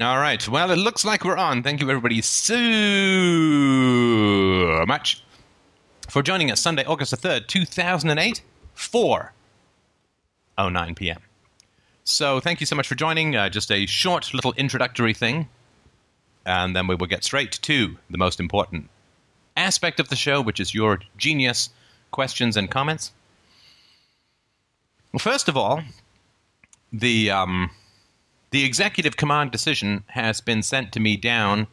All right. Well, it looks like we're on. Thank you, everybody, so much for joining us Sunday, August the 3rd, 2008, 4 09 p.m. So, thank you so much for joining. Uh, just a short little introductory thing, and then we will get straight to the most important aspect of the show, which is your genius questions and comments. Well, first of all, the um, the executive command decision has been sent to me down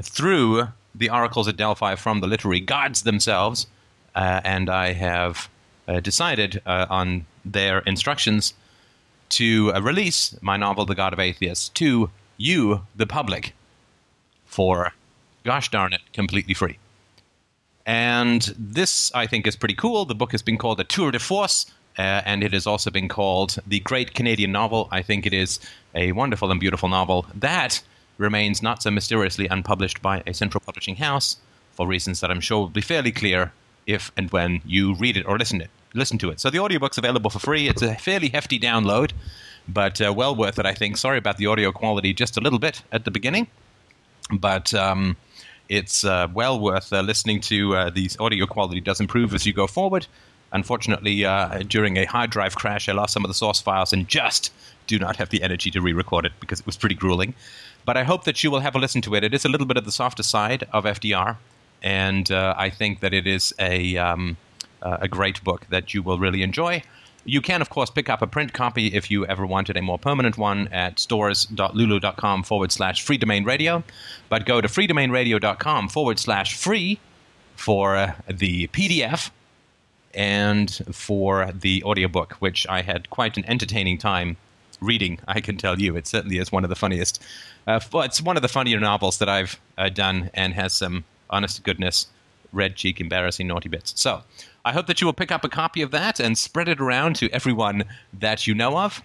through the oracles at Delphi from the literary gods themselves, uh, and I have uh, decided uh, on their instructions to uh, release my novel, The God of Atheists, to you, the public, for, gosh darn it, completely free. And this, I think, is pretty cool. The book has been called A Tour de Force, uh, and it has also been called The Great Canadian Novel. I think it is a wonderful and beautiful novel that remains not so mysteriously unpublished by a central publishing house for reasons that I'm sure will be fairly clear if and when you read it or listen it. Listen to it. So the audiobook's available for free. It's a fairly hefty download, but uh, well worth it, I think. Sorry about the audio quality just a little bit at the beginning, but um, it's uh, well worth uh, listening to. Uh, the audio quality does improve as you go forward. Unfortunately, uh, during a hard drive crash, I lost some of the source files and just do not have the energy to re record it because it was pretty grueling. But I hope that you will have a listen to it. It is a little bit of the softer side of FDR, and uh, I think that it is a, um, a great book that you will really enjoy. You can, of course, pick up a print copy if you ever wanted a more permanent one at stores.lulu.com forward slash free domain radio. But go to freedomainradio.com forward slash free for uh, the PDF and for the audiobook, which I had quite an entertaining time reading, I can tell you. It certainly is one of the funniest. Uh, it's one of the funnier novels that I've uh, done and has some, honest goodness, red cheek, embarrassing, naughty bits. So I hope that you will pick up a copy of that and spread it around to everyone that you know of.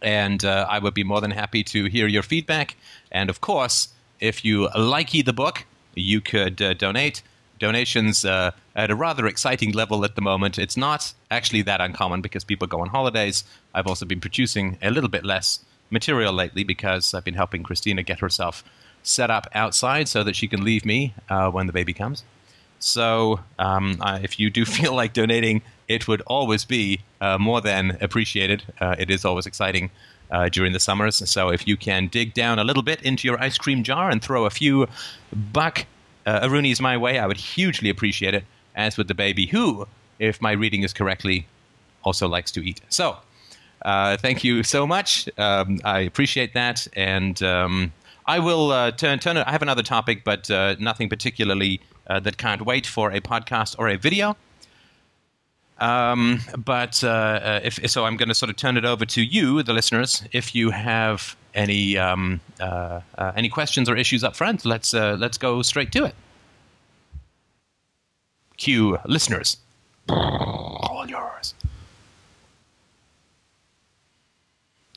And uh, I would be more than happy to hear your feedback. And of course, if you like the book, you could uh, donate donations uh, at a rather exciting level at the moment. It's not actually that uncommon because people go on holidays. I've also been producing a little bit less material lately because I've been helping Christina get herself set up outside so that she can leave me uh, when the baby comes. So um, if you do feel like donating, it would always be uh, more than appreciated. Uh, it is always exciting. Uh, during the summers. So, if you can dig down a little bit into your ice cream jar and throw a few buck uh, Arunis my way, I would hugely appreciate it, as would the baby, who, if my reading is correctly, also likes to eat. So, uh, thank you so much. Um, I appreciate that. And um, I will uh, turn, turn. I have another topic, but uh, nothing particularly uh, that can't wait for a podcast or a video. Um, but uh, uh, if so, I'm going to sort of turn it over to you, the listeners. If you have any um, uh, uh, any questions or issues up front, let's uh, let's go straight to it. Cue listeners. All yours.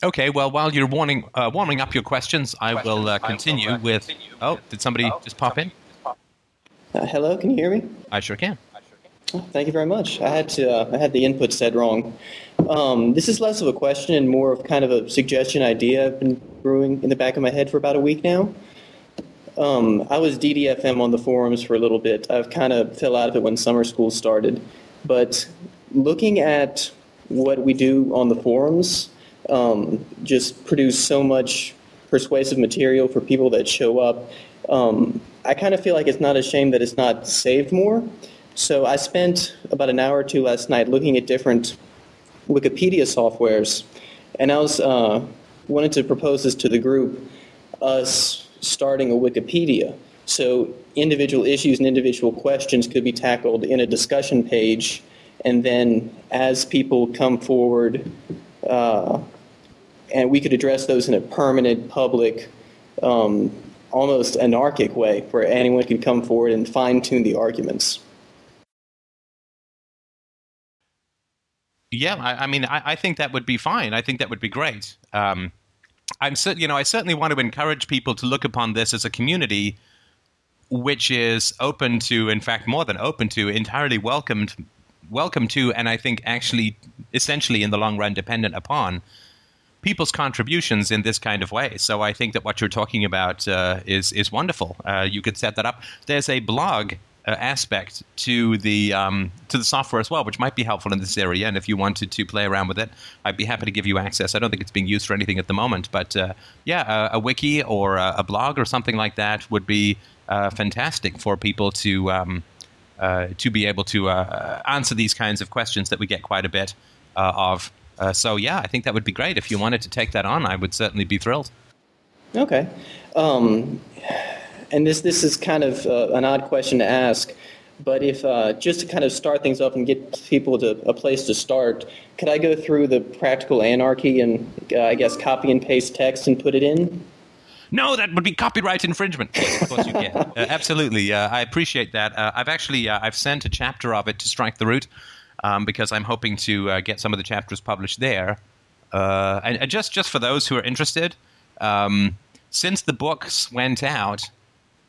Okay, well, while you're warming uh, warming up your questions, I will uh, continue with. Oh, did somebody just pop in? Uh, hello, can you hear me? I sure can. Thank you very much. I had to. Uh, I had the input said wrong. Um, this is less of a question and more of kind of a suggestion idea I've been brewing in the back of my head for about a week now. Um, I was DDFM on the forums for a little bit. I've kind of fell out of it when summer school started. But looking at what we do on the forums, um, just produce so much persuasive material for people that show up. Um, I kind of feel like it's not a shame that it's not saved more. So I spent about an hour or two last night looking at different Wikipedia softwares, and I was uh, wanted to propose this to the group, us starting a Wikipedia. So individual issues and individual questions could be tackled in a discussion page, and then as people come forward, uh, and we could address those in a permanent, public, um, almost anarchic way, where anyone could come forward and fine tune the arguments. Yeah, I, I mean, I, I, think that would be fine. I think that would be great. Um, I'm you know, I certainly want to encourage people to look upon this as a community which is open to, in fact, more than open to, entirely welcomed, welcome to, and I think actually, essentially, in the long run, dependent upon people's contributions in this kind of way. So I think that what you're talking about uh, is is wonderful. Uh, you could set that up. There's a blog aspect to the um, to the software as well, which might be helpful in this area. And if you wanted to play around with it, I'd be happy to give you access. I don't think it's being used for anything at the moment, but uh, yeah, a, a, wiki or a, a, blog or something like that would be uh, fantastic for people to um, uh, to be able to uh, answer these kinds of questions that we get quite a bit uh, of. so yeah, I think that would be great. If you wanted to take that on, I would certainly be thrilled. Okay. Um, and this this is kind of uh, an odd question to ask, but if uh, just to kind of start things up and get people to a place to start, could I go through the practical anarchy and uh, I guess copy and paste text and put it in? No, that would be copyright infringement. Of course you can. Uh, absolutely, uh, I appreciate that. Uh, I've actually I've sent a chapter of it to Strike the Root um, because I'm hoping to get some of the chapters published there. And, and, just just for those who are interested. Um, since the books went out,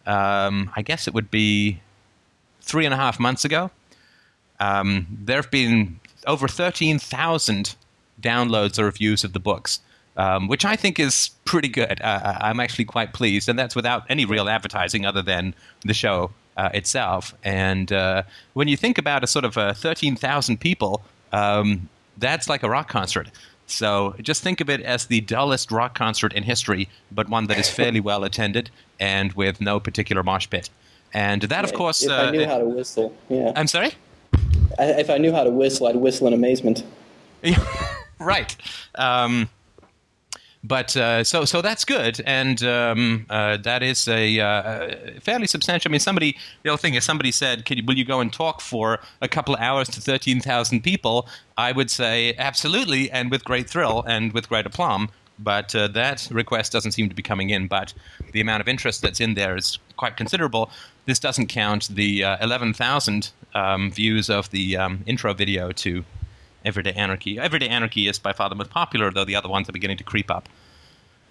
um, I guess it would be three and a half months ago. Um, there have been over 13,000 downloads or reviews of the books, um, which I think is pretty good. Uh, I'm actually quite pleased, and that's without any real advertising other than the show uh, itself. And uh, when you think about a sort of 13,000 people, um, that's like a rock concert. So just think of it as the dullest rock concert in history, but one that is fairly well attended and with no particular mosh pit. And that, of course, if uh, I knew how to whistle, yeah. I'm sorry. I, if I knew how to whistle, I'd whistle in amazement. right. Um, but uh, so so that's good, and um, uh, that is a uh, fairly substantial. I mean, somebody the other thing is somebody said, "Can you, will you go and talk for a couple of hours to thirteen thousand people?" I would say absolutely, and with great thrill and with great aplomb. But uh, that request doesn't seem to be coming in. But the amount of interest that's in there is quite considerable. This doesn't count the uh, eleven thousand um, views of the um, intro video to Everyday Anarchy. Everyday Anarchy is by far the most popular, though the other ones are beginning to creep up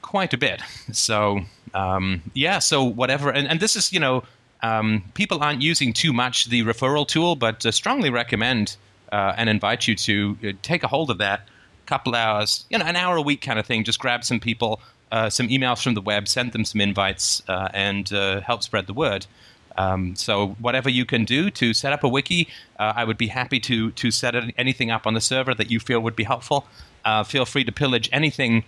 quite a bit. So um, yeah, so whatever, and, and this is you know um, people aren't using too much the referral tool, but uh, strongly recommend uh, and invite you to uh, take a hold of that. Couple hours, you know, an hour a week kind of thing. Just grab some people, uh, some emails from the web, send them some invites, uh, and uh, help spread the word. Um, so whatever you can do to set up a wiki, uh, I would be happy to to set anything up on the server that you feel would be helpful. Uh, feel free to pillage anything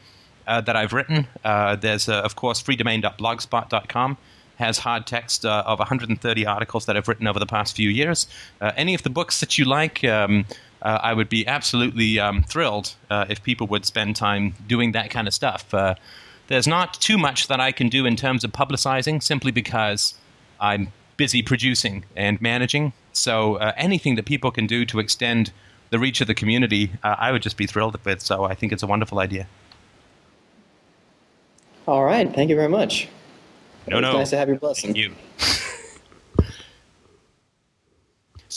uh, that I've written. Uh, there's of course freedomain.blogspot.com has hard text uh, of 130 articles that I've written over the past few years. any of the books that you like. Um, I would be absolutely um, thrilled if people would spend time doing that kind of stuff. there's not too much that I can do in terms of publicizing, simply because I'm busy producing and managing. So uh, anything that people can do to extend the reach of the community, uh, I would just be thrilled with. So I think it's a wonderful idea. All right. Thank you very much. No, no. Nice to have your blessing. Thank you.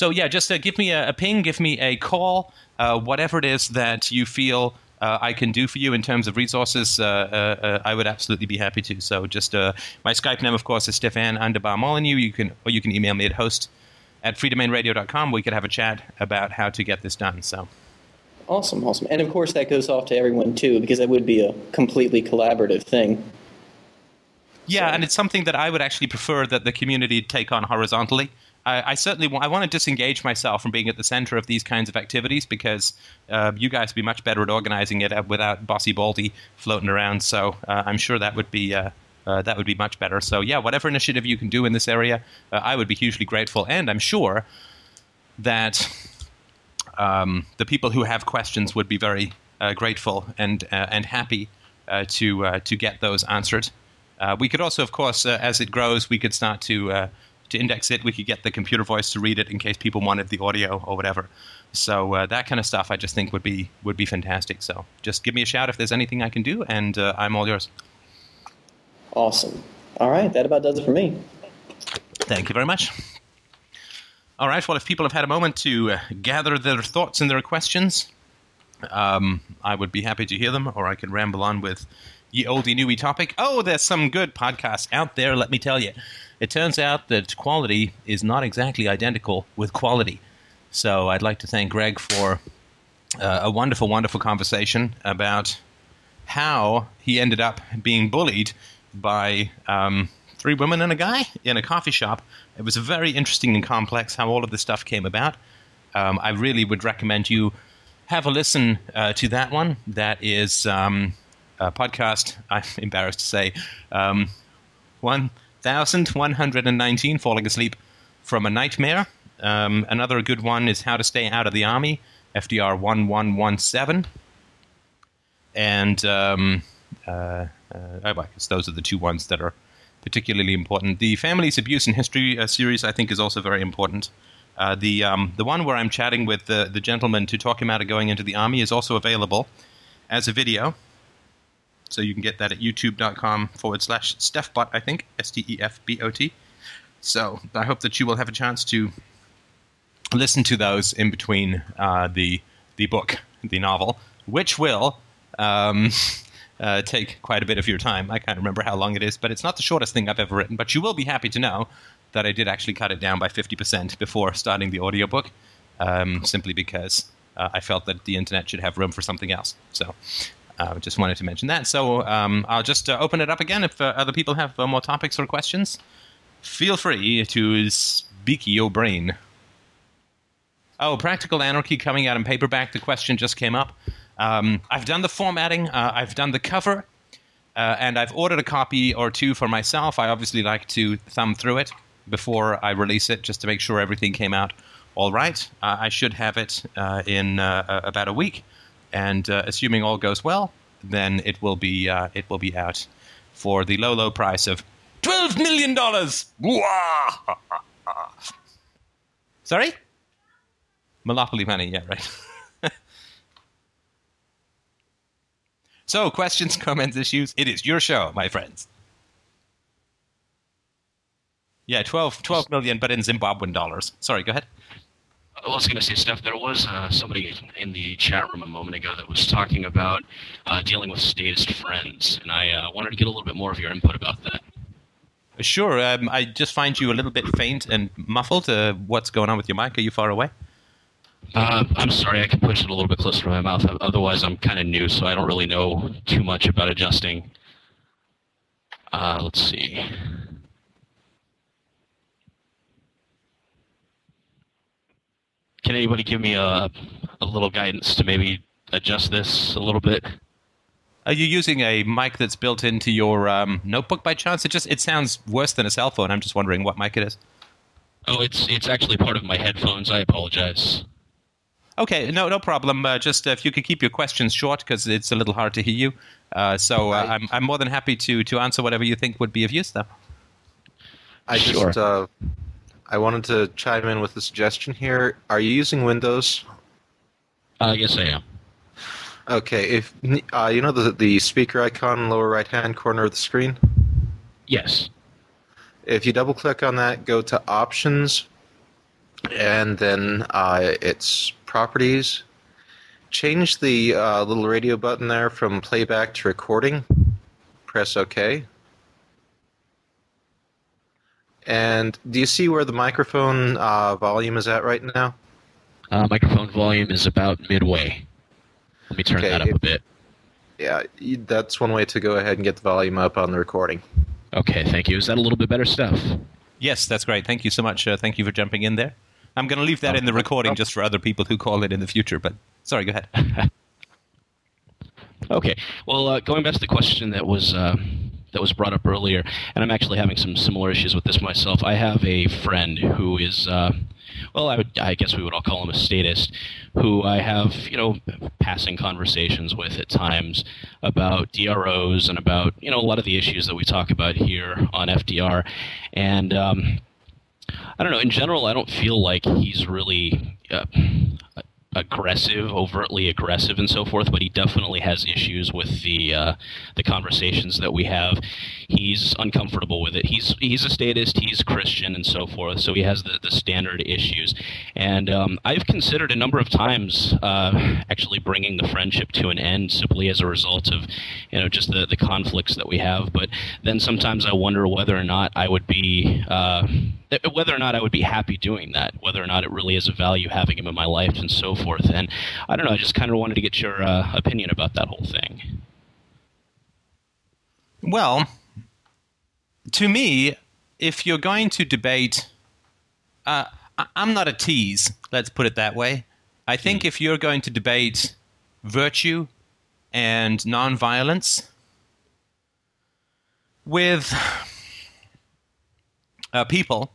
so yeah, just uh, give me a, a, ping, give me a call, uh, whatever it is that you feel uh, I can do for you in terms of resources, uh, uh, uh I would absolutely be happy to. So just uh, my Skype name, of course, is Stefan Underbar Molyneux. You can or you can email me at host at freedomainradio.com. We could have a chat about how to get this done. So. Awesome, awesome. And of course, that goes off to everyone too, because that would be a completely collaborative thing. Yeah, so. and it's something that I would actually prefer that the community take on horizontally. I, I certainly want, I want to disengage myself from being at the center of these kinds of activities because uh, you guys would be much better at organizing it uh, without Bossy Baldy floating around. So uh, I'm sure that would be. Uh, uh, that would be much better. So, yeah, whatever initiative you can do in this area, uh, I would be hugely grateful. And I'm sure that um, the people who have questions would be very grateful and and happy to to get those answered. we could also, of course, as it grows, we could start to to index it. We could get the computer voice to read it in case people wanted the audio or whatever. So uh, that kind of stuff, I just think would be would be fantastic. So just give me a shout if there's anything I can do, and uh, I'm all yours. Awesome. All right, that about does it for me. Thank you very much. All right. Well, if people have had a moment to uh, gather their thoughts and their questions, um, I would be happy to hear them, or I can ramble on with ye oldie newy topic. Oh, there's some good podcasts out there. Let me tell you. It turns out that quality is not exactly identical with quality. So I'd like to thank Greg for uh, a wonderful, wonderful conversation about how he ended up being bullied by um, three women and a guy in a coffee shop. It was very interesting and complex how all of this stuff came about. Um, I really would recommend you have a listen uh, to that one. That is um, a podcast, I'm embarrassed to say, um, 1119 Falling Asleep from a Nightmare. Um, another good one is How to Stay Out of the Army, FDR 1117. And um, uh, uh, I guess those are the two ones that are particularly important. The Families Abuse and History uh, series, I think, is also very important. Uh, the um, the one where I'm chatting with the, the gentleman to talk him out of going into the army is also available as a video. So you can get that at youtube.com forward slash Stefbot, I think, S T E F B O T. So I hope that you will have a chance to listen to those in between uh, the the book, the novel, which will um, uh, take quite a bit of your time. I can't remember how long it is, but it's not the shortest thing I've ever written. But you will be happy to know that I did actually cut it down by 50% before starting the audiobook, um, simply because uh, I felt that the internet should have room for something else. So uh, just wanted to mention that. So um, I'll just uh, open it up again. If uh, other people have uh, more topics or questions, feel free to speak your brain. Oh, Practical Anarchy coming out in paperback. The question just came up. Um, I've done the formatting, uh, I've done the cover, uh, and I've ordered a copy or two for myself. I obviously like to thumb through it before I release it just to make sure everything came out all right. I should have it in about a week, and uh, assuming all goes well, then it will be it will be out for the low low price of twelve million dollars. Sorry, monopoly money. Yeah, right. So, questions, comments, issues. It is your show, my friends. Yeah, 12, 12 million, but in Zimbabwean dollars. Sorry, go ahead. I was going to say, Steph, there was uh, somebody in the chat room a moment ago that was talking about uh, dealing with statist friends, and I uh, wanted to get a little bit more of your input about that. Sure. Um, I just find you a little bit faint and muffled. Uh, what's going on with your mic? Are you far away? Uh, I'm sorry, I can push it a little bit closer to my mouth. Otherwise, I'm kind of new, so I don't really know too much about adjusting. Uh, let's see. Can anybody give me a, a little guidance to maybe adjust this a little bit? Are you using a mic that's built into your um, notebook by chance? It just it sounds worse than a cell phone. I'm just wondering what mic it is. Oh, it's it's actually part of my headphones. I apologize. Okay, no, no problem. Uh, just uh, if you could keep your questions short, because it's a little hard to hear you. Uh, so uh, I'm I'm more than happy to to answer whatever you think would be of use, though. I Sure. just uh, I wanted to chime in with a suggestion here. Are you using Windows? Uh, yes, I am. Okay, if uh, you know the the speaker icon lower right hand corner of the screen. Yes. If you double click on that, go to Options, and then uh, it's Properties. Change the uh, little radio button there from playback to recording. Press OK. And do you see where the microphone uh, volume is at right now? Uh, microphone volume is about midway. Let me turn Okay, that up it- a bit. Yeah, that's one way to go ahead and get the volume up on the recording. Okay, thank you. Is that a little bit better Steph? Yes, that's great. Thank you so much. Uh, thank you for jumping in there. I'm going to leave that in the recording just for other people who call it in the future. But sorry, go ahead. Okay. Well, uh, going back to the question that was uh, that was brought up earlier, and I'm actually having some similar issues with this myself. I have a friend who is, uh, well, I, would, I guess we would all call him a statist, who I have, you know, passing conversations with at times about DROs and about, you know, a lot of the issues that we talk about here on FDR, and. Um, I don't know. In general, I don't feel like he's really uh, aggressive, overtly aggressive, and so forth. But he definitely has issues with the uh, the conversations that we have. He's uncomfortable with it. He's he's a statist. He's Christian, and so forth. So he has the, the standard issues. And um, I've considered a number of times uh, actually bringing the friendship to an end simply as a result of you know just the the conflicts that we have. But then sometimes I wonder whether or not I would be uh, whether or not I would be happy doing that, whether or not it really is of value having him in my life, and so forth. And I don't know. I just kind of wanted to get your uh, opinion about that whole thing. Well, to me, if you're going to debate, uh, I'm not a tease. Let's put it that way. I think if you're going to debate virtue and nonviolence with uh, people,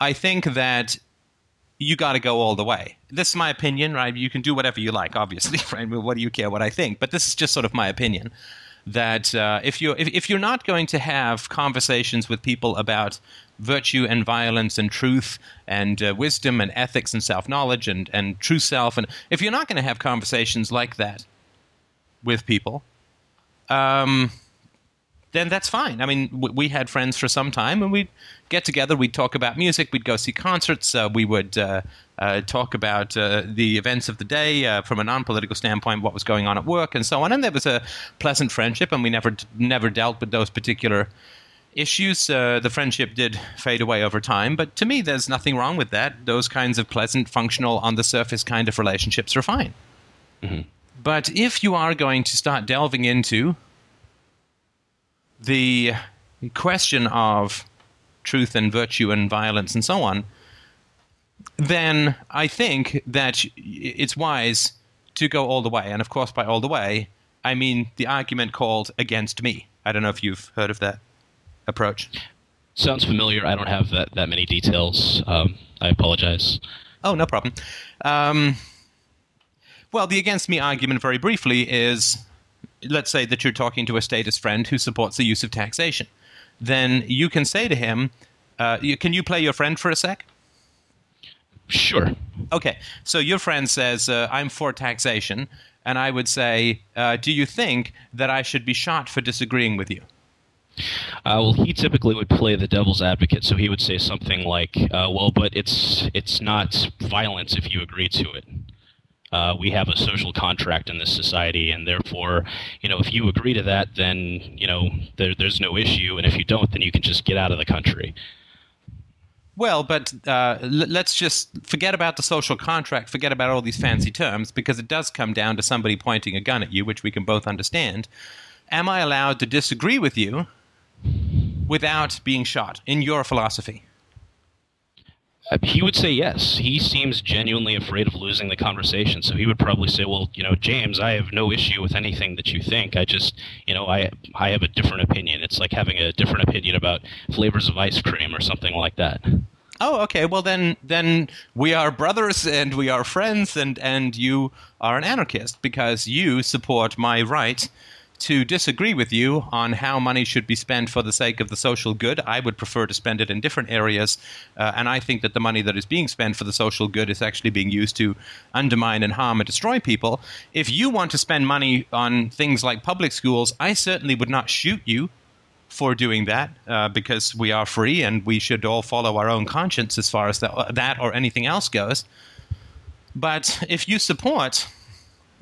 I think that you got to go all the way. This is my opinion, right? You can do whatever you like, obviously, right? What do you care what I think? But this is just sort of my opinion that uh, if you if, if you're not going to have conversations with people about virtue and violence and truth and uh, wisdom and ethics and self knowledge and and true self, and if you're not going to have conversations like that with people, um, then that's fine. I mean, w- we had friends for some time, and we'd get together. We'd talk about music. We'd go see concerts. Uh, we would uh, uh, talk about uh, the events of the day uh, from a non-political standpoint, what was going on at work, and so on. And there was a pleasant friendship, and we never never dealt with those particular issues. Uh, the friendship did fade away over time, but to me, there's nothing wrong with that. Those kinds of pleasant, functional, on the surface kind of relationships are fine. But if you are going to start delving into the question of truth and virtue and violence and so on, then I think that it's wise to go all the way. And of course, by all the way, I mean the argument called against me. I don't know if you've heard of that approach. Sounds familiar. I don't have that, that many details. Um, I apologize. Oh, no problem. Um, well, the against me argument, very briefly, is let's say that you're talking to a statist friend who supports the use of taxation. Then you can say to him, uh, you, Can you play your friend for a sec? Sure. Okay, so your friend says, uh, I'm for taxation, and I would say, uh, Do you think that I should be shot for disagreeing with you? Uh, well, he typically would play the devil's advocate, so he would say something like, uh, "Well, but it's it's not violence if you agree to it. Uh, we have a social contract in this society, and therefore, you know, if you agree to that, then you know there, there's no issue, and if you don't, then you can just get out of the country." Well, but uh, let's just forget about the social contract, forget about all these fancy terms, because it does come down to somebody pointing a gun at you, which we can both understand. Am I allowed to disagree with you without being shot in your philosophy? He would say yes. He seems genuinely afraid of losing the conversation, so he would probably say, "Well, you know, James, I have no issue with anything that you think. I just, you know, I I have a different opinion. It's like having a different opinion about flavors of ice cream or something like that." Oh, okay. Well, then, then we are brothers and we are friends, and and you are an anarchist because you support my right to disagree with you on how money should be spent for the sake of the social good. I would prefer to spend it in different areas, uh, and I think that the money that is being spent for the social good is actually being used to undermine and harm and destroy people. If you want to spend money on things like public schools, I certainly would not shoot you for doing that uh, because we are free and we should all follow our own conscience as far as that, that or anything else goes. But if you support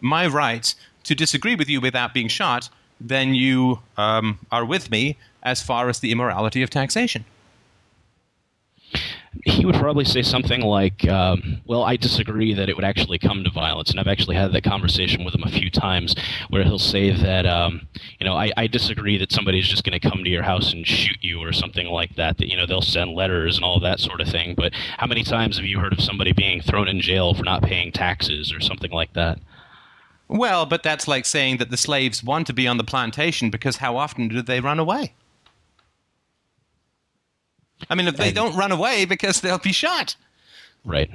my right to disagree with you without being shot, then you um, are with me as far as the immorality of taxation. he would probably say something like, um, "Well, I disagree that it would actually come to violence," and I've actually had that conversation with him a few times, where he'll say that, um, you know, I, I disagree that somebody's just going to come to your house and shoot you or something like that. That you know they'll send letters and all that sort of thing. But how many times have you heard of somebody being thrown in jail for not paying taxes or something like that? Well, but that's like saying that the slaves want to be on the plantation because how often do they run away? I mean, if they And- don't run away because they'll be shot. Right.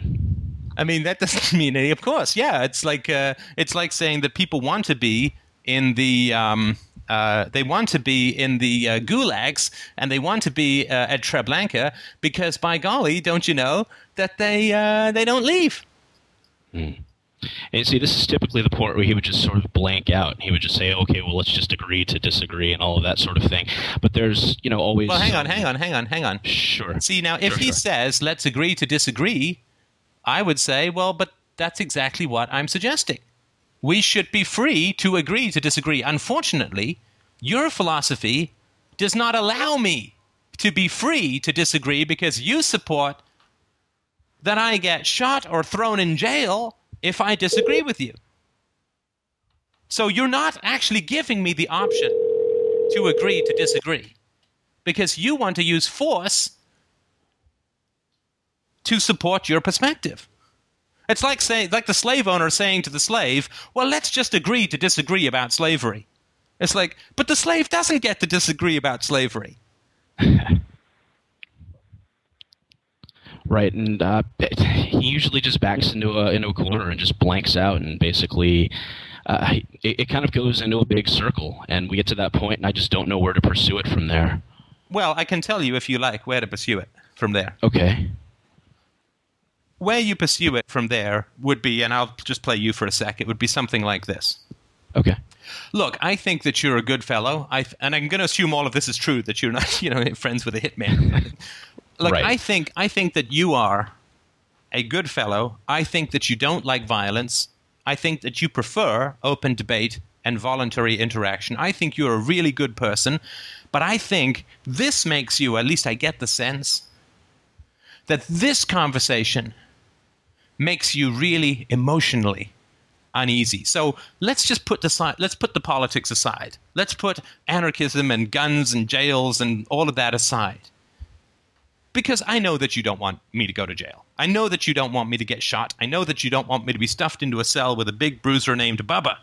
I mean, that doesn't mean any. Of course, yeah, it's like uh, it's like saying that people want to be in the um, uh, they want to be in the uh, gulags and they want to be uh, at Treblinka because, by golly, don't you know that they uh, they don't leave? And see, this is typically the point where he would just sort of blank out. And He would just say, "Okay, well, let's just agree to disagree," and all of that sort of thing. But there's, you know, always. Well, hang on, hang on, hang on, hang on. Sure. See now, if Sure, he sure. says let's agree to disagree, I would say, well, but that's exactly what I'm suggesting. We should be free to agree to disagree. Unfortunately, your philosophy does not allow me to be free to disagree because you support that I get shot or thrown in jail if I disagree with you. So you're not actually giving me the option to agree to disagree because you want to use force to support your perspective. It's like saying, like the slave owner saying to the slave, "Well, let's just agree to disagree about slavery." It's like, but the slave doesn't get to disagree about slavery. Right, and uh, he usually just backs into a into a corner and just blanks out, and basically, uh, it, it kind of goes into a big circle, and we get to that point, and I just don't know where to pursue it from there. Well, I can tell you if you like where to pursue it from there. Okay. Where you pursue it from there would be, and I'll just play you for a sec. It would be something like this. Okay. Look, I think that you're a good fellow. I and I'm going to assume all of this is true. That you're not, you know, friends with a hitman. Look, Right. I think I think that you are a good fellow. I think that you don't like violence. I think that you prefer open debate and voluntary interaction. I think you're a really good person, but I think this makes you, at least I get the sense, that this conversation makes you really emotionally uneasy. So let's just put the let's put the politics aside. Let's put anarchism and guns and jails and all of that aside. Because I know that you don't want me to go to jail. I know that you don't want me to get shot. I know that you don't want me to be stuffed into a cell with a big bruiser named Bubba.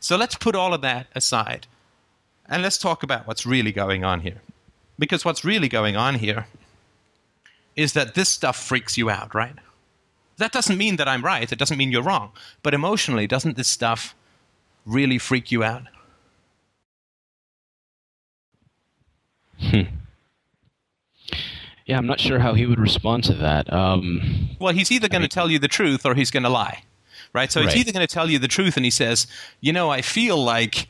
So let's put all of that aside. And let's talk about what's really going on here. Because what's really going on here is that this stuff freaks you out, right? That doesn't mean that I'm right. It doesn't mean you're wrong. But emotionally, doesn't this stuff really freak you out? Hmm. Yeah, I'm not sure how he would respond to that. Um, Well, he's either going to tell you the truth or he's going to lie, right? So he's either going to tell you the truth and he says, you know, I feel like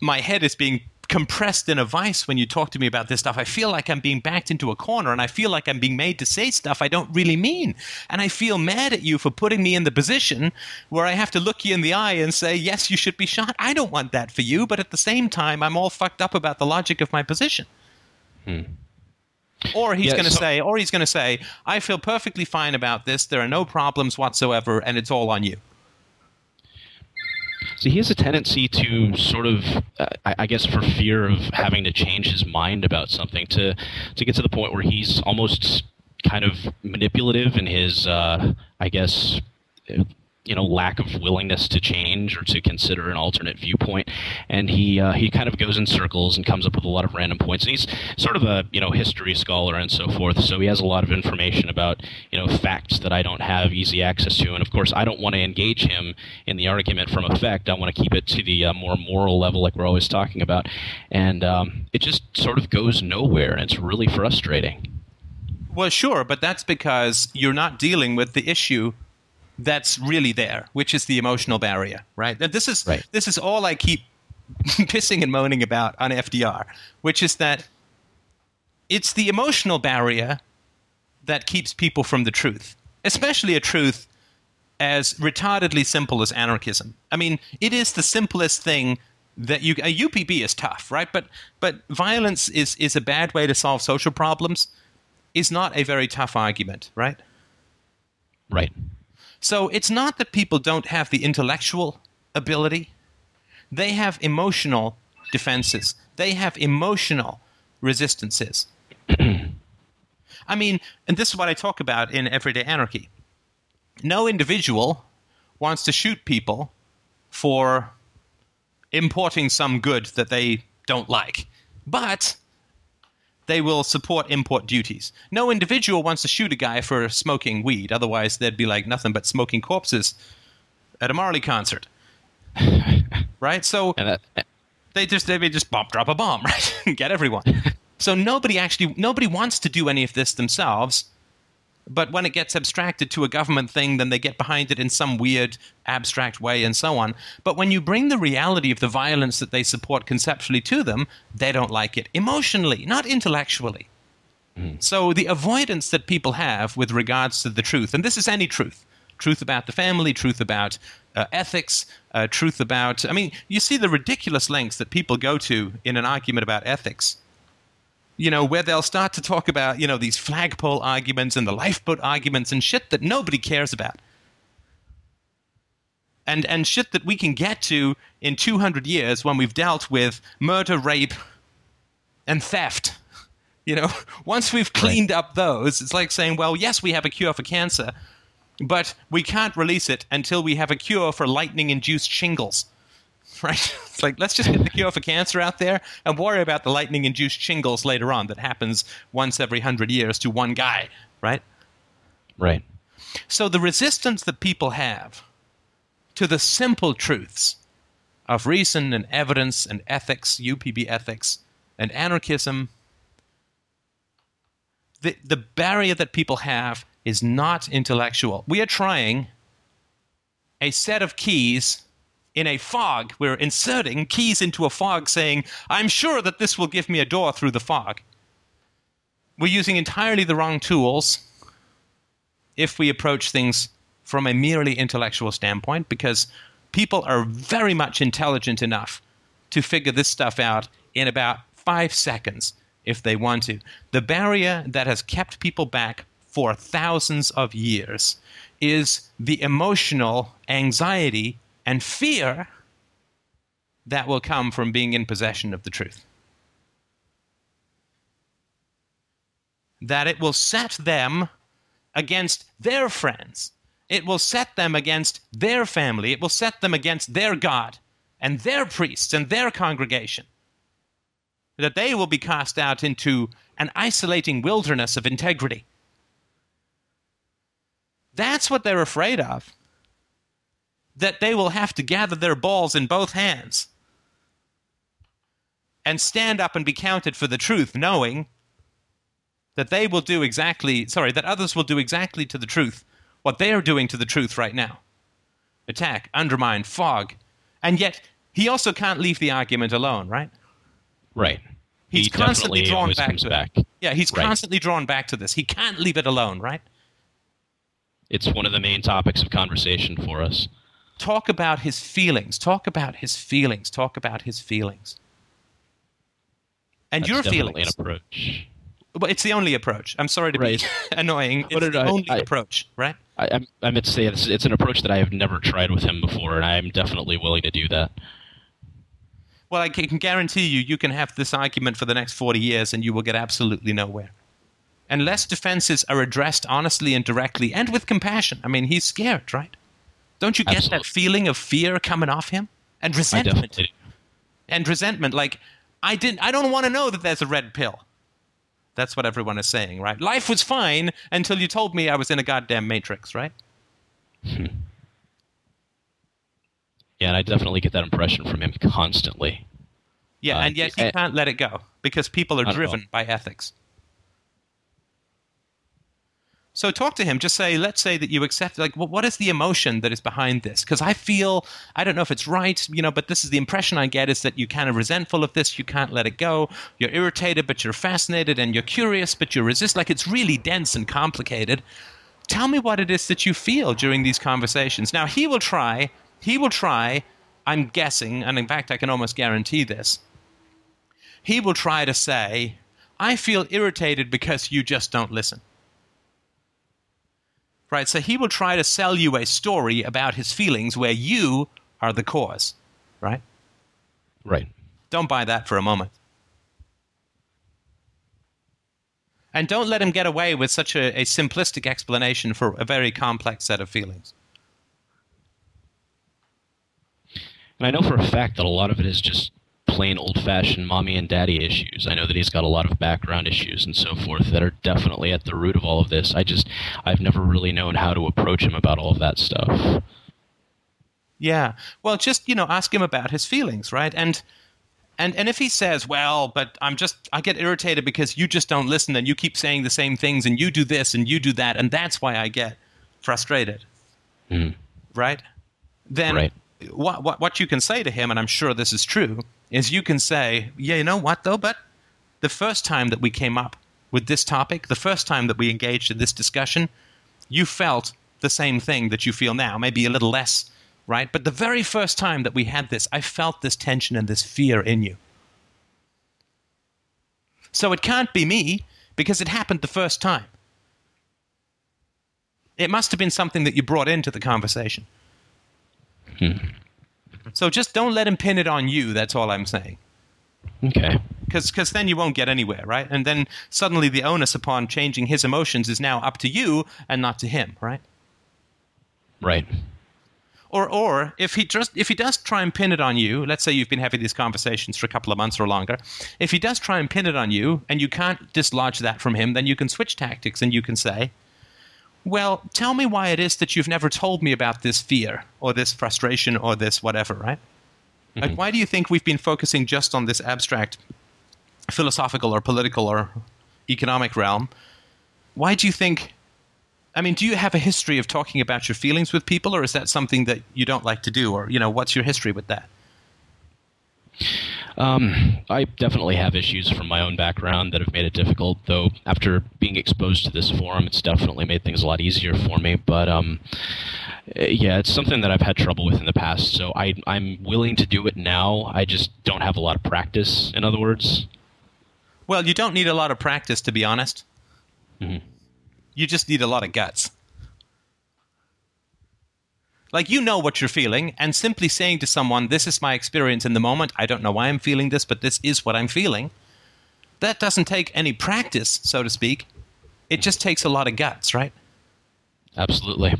my head is being compressed in a vice when you talk to me about this stuff. I feel like I'm being backed into a corner and I feel like I'm being made to say stuff I don't really mean. And I feel mad at you for putting me in the position where I have to look you in the eye and say, yes, you should be shot. I don't want that for you, but at the same time, I'm all fucked up about the logic of my position. Or he's Yeah, going to so- say, or he's going to say, I feel perfectly fine about this. There are no problems whatsoever, and it's all on you. So he has a tendency to sort of, uh, I I guess, for fear of having to change his mind about something, to to get to the point where he's almost kind of manipulative in his, uh, I guess, you know, lack of willingness to change or to consider an alternate viewpoint, and he uh, he kind of goes in circles and comes up with a lot of random points. And he's sort of a you know history scholar and so forth, so he has a lot of information about you know facts that I don't have easy access to, and of course I don't want to engage him in the argument from effect. I want to keep it to the uh, more moral level, like we're always talking about, and um, it just sort of goes nowhere, and it's really frustrating. Well, sure, but that's because you're not dealing with the issue that's really there, which is the emotional barrier, right? And this is Right. this is all I keep pissing and moaning about on FDR, which is that it's the emotional barrier that keeps people from the truth, especially a truth as retardedly simple as anarchism. I mean, it is the simplest thing that you a UPB is tough, right? But but violence is is a bad way to solve social problems is not a very tough argument, right? Right. So it's not that people don't have the intellectual ability. They have emotional defenses. They have emotional resistances. I mean, and this is what I talk about in Everyday Anarchy. No individual wants to shoot people for importing some good that they don't like. But they will support import duties. No individual wants to shoot a guy for smoking weed. Otherwise, there'd be like nothing but smoking corpses at a Marley concert. right? So that, they just they may just bomb, drop a bomb, right? Get everyone. so nobody actually nobody wants to do any of this themselves. But when it gets abstracted to a government thing, then they get behind it in some weird abstract way and so on. But when you bring the reality of the violence that they support conceptually to them, they don't like it emotionally, not intellectually. So the avoidance that people have with regards to the truth, and this is any truth, truth about the family, truth about uh, ethics, uh, truth about. I mean, you see the ridiculous lengths that people go to in an argument about ethics. You know, where they'll start to talk about, you know, these flagpole arguments and the lifeboat arguments and shit that nobody cares about. and and shit that we can get to in 200 years when we've dealt with murder, rape, and theft. You know, once we've cleaned up those, it's like saying, well, yes, we have a cure for cancer, but we can't release it until we have a cure for lightning induced shingles. Right? It's like, let's just get the cure for cancer out there and worry about the lightning induced shingles later on that happens once every hundred years to one guy, right? Right. So the resistance that people have to the simple truths of reason and evidence and ethics, UPB ethics, and anarchism, the, the barrier that people have is not intellectual. We are trying a set of keys in a fog. We're inserting keys into a fog saying, I'm sure that this will give me a door through the fog. We're using entirely the wrong tools if we approach things from a merely intellectual standpoint because people are very much intelligent enough to figure this stuff out in about five seconds if they want to. The barrier that has kept people back for thousands of years is the emotional anxiety and fear that will come from being in possession of the truth. That it will set them against their friends. It will set them against their family. It will set them against their God and their priests and their congregation. That they will be cast out into an isolating wilderness of integrity. That's what they're afraid of. That they will have to gather their balls in both hands and stand up and be counted for the truth, knowing that they will do exactly, sorry, that others will do exactly to the truth what they are doing to the truth right now attack, undermine, fog. And yet, he also can't leave the argument alone, right? Right. He's he constantly drawn back to back. it. Yeah, he's Right. constantly drawn back to this. He can't leave it alone, right? It's one of the main topics of conversation for us. Talk about his feelings. Talk about his feelings. Talk about his feelings. And That's your definitely feelings. an approach. Well, it's the only approach. I'm sorry to Right. be annoying. It's the I- only I- approach, right? I, I'm- I meant to say it's, it's an approach that I have never tried with him before, and I'm definitely willing to do that. Well, I can guarantee you, you can have this argument for the next 40 years and you will get absolutely nowhere. Unless defenses are addressed honestly and directly and with compassion. I mean, he's scared, right? Don't you get that feeling of fear coming off him? And resentment. And resentment. Like, I, didn't, I don't want to know that there's a red pill. That's what everyone is saying, right? Life was fine until you told me I was in a goddamn matrix, right? Yeah, and I definitely get that impression from him constantly. Yeah, Uh, and yet he I- can't let it go because people are don't know. driven by ethics. So talk to him. Just say, let's say that you accept. Like, well, what is the emotion that is behind this? Because I feel, I don't know if it's right, you know, but this is the impression I get is that you're kind of resentful of this. You can't let it go. You're irritated, but you're fascinated, and you're curious, but you resist. Like, it's really dense and complicated. Tell me what it is that you feel during these conversations. Now, he will try. He will try. I'm guessing, and in fact, I can almost guarantee this he will try to say, I feel irritated because you just don't listen. Right? So he will try to sell you a story about his feelings where you are the cause. Right? Right. Don't buy that for a moment. And don't let him get away with such a, a simplistic explanation for a very complex set of feelings. And I know for a fact that a lot of it is just plain old fashioned mommy and daddy issues. I know that he's got a lot of background issues and so forth that are definitely at the root of all of this. I just, I've never really known how to approach him about all of that stuff. Yeah. Well, just, you know, ask him about his feelings, right? And and and if he says, "Well, but I'm just I get irritated because you just don't listen and you keep saying the same things and you do this and you do that and that's why I get frustrated." Mhm. Right? Then Right. What what what you can say to him and I'm sure this is true is you can say, "Yeah, you know what though, but the first time that we came up with this topic, the first time that we engaged in this discussion, you felt the same thing that you feel now, maybe a little less, right? But the very first time that we had this, I felt this tension and this fear in you. So it can't be me because it happened the first time. It must have been something that you brought into the conversation. Mm. So just don't let him pin it on you. That's all I'm saying. Okay. Because then you won't get anywhere, right? And then suddenly the onus upon changing his emotions is now up to you and not to him, right? Right. Or, or if he just if he does try and pin it on you, let's say you've been having these conversations for a couple of months or longer. If he does try and pin it on you, and you can't dislodge that from him, then you can switch tactics and you can say, "Well, tell me why it is that you've never told me about this fear or this frustration or this whatever." Right? Like, mm-hmm. why do you think we've been focusing just on this abstract, philosophical or political or economic realm? Why do you think I mean, do you have a history of talking about your feelings with people, or is that something that you don't like to do, or you know, what's your history with that? Um, I definitely have issues from my own background that have made it difficult. Though after being exposed to this forum, it's definitely made things a lot easier for me. But um, yeah, it's something that I've had trouble with in the past. So I, I'm willing to do it now. I just don't have a lot of practice. In other words. Well, you don't need a lot of practice, to be honest. Mm-hmm. You just need a lot of guts. Like, you know what you're feeling, and simply saying to someone, This is my experience in the moment. I don't know why I'm feeling this, but this is what I'm feeling. That doesn't take any practice, so to speak. It just takes a lot of guts, right? Absolutely.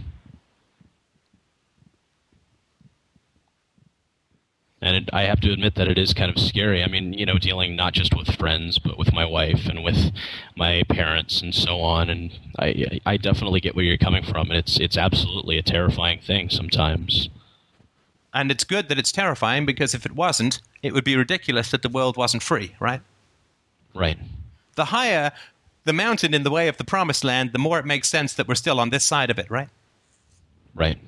And it, I have to admit that it is kind of scary. I mean, you know, dealing not just with friends, but with my wife and with my parents and so on. And I, I definitely get where you're coming from, and it's it's absolutely a terrifying thing sometimes. And it's good that it's terrifying because if it wasn't, it would be ridiculous that the world wasn't free, right? Right. The higher the mountain in the way of the promised land, the more it makes sense that we're still on this side of it, right? Right.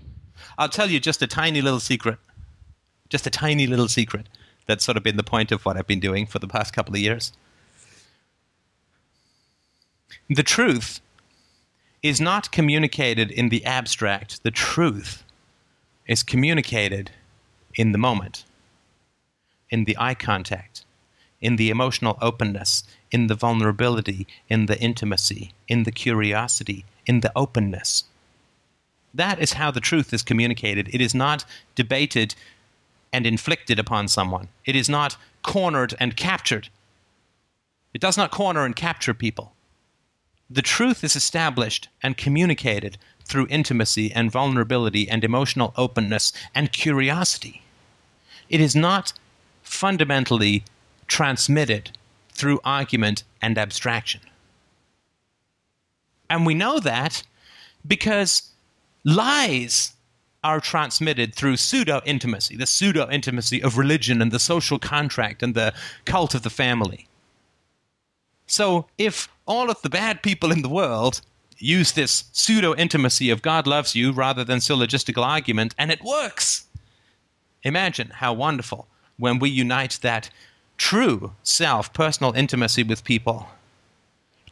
I'll tell you just a tiny little secret just a tiny little secret that's sort of been the point of what I've been doing for the past couple of years. The truth is not communicated in the abstract. The truth is communicated in the moment, in the eye contact, in the emotional openness, in the vulnerability, in the intimacy, in the curiosity, in the openness. That is how the truth is communicated. It is not debated and inflicted upon someone. It is not cornered and captured. It does not corner and capture people. The truth is established and communicated through intimacy and vulnerability and emotional openness and curiosity. It is not fundamentally transmitted through argument and abstraction. And we know that because lies are transmitted through pseudo intimacy, the pseudo intimacy of religion and the social contract and the cult of the family. So, if all of the bad people in the world use this pseudo intimacy of God loves you rather than syllogistical argument, and it works, imagine how wonderful when we unite that true self, personal intimacy with people,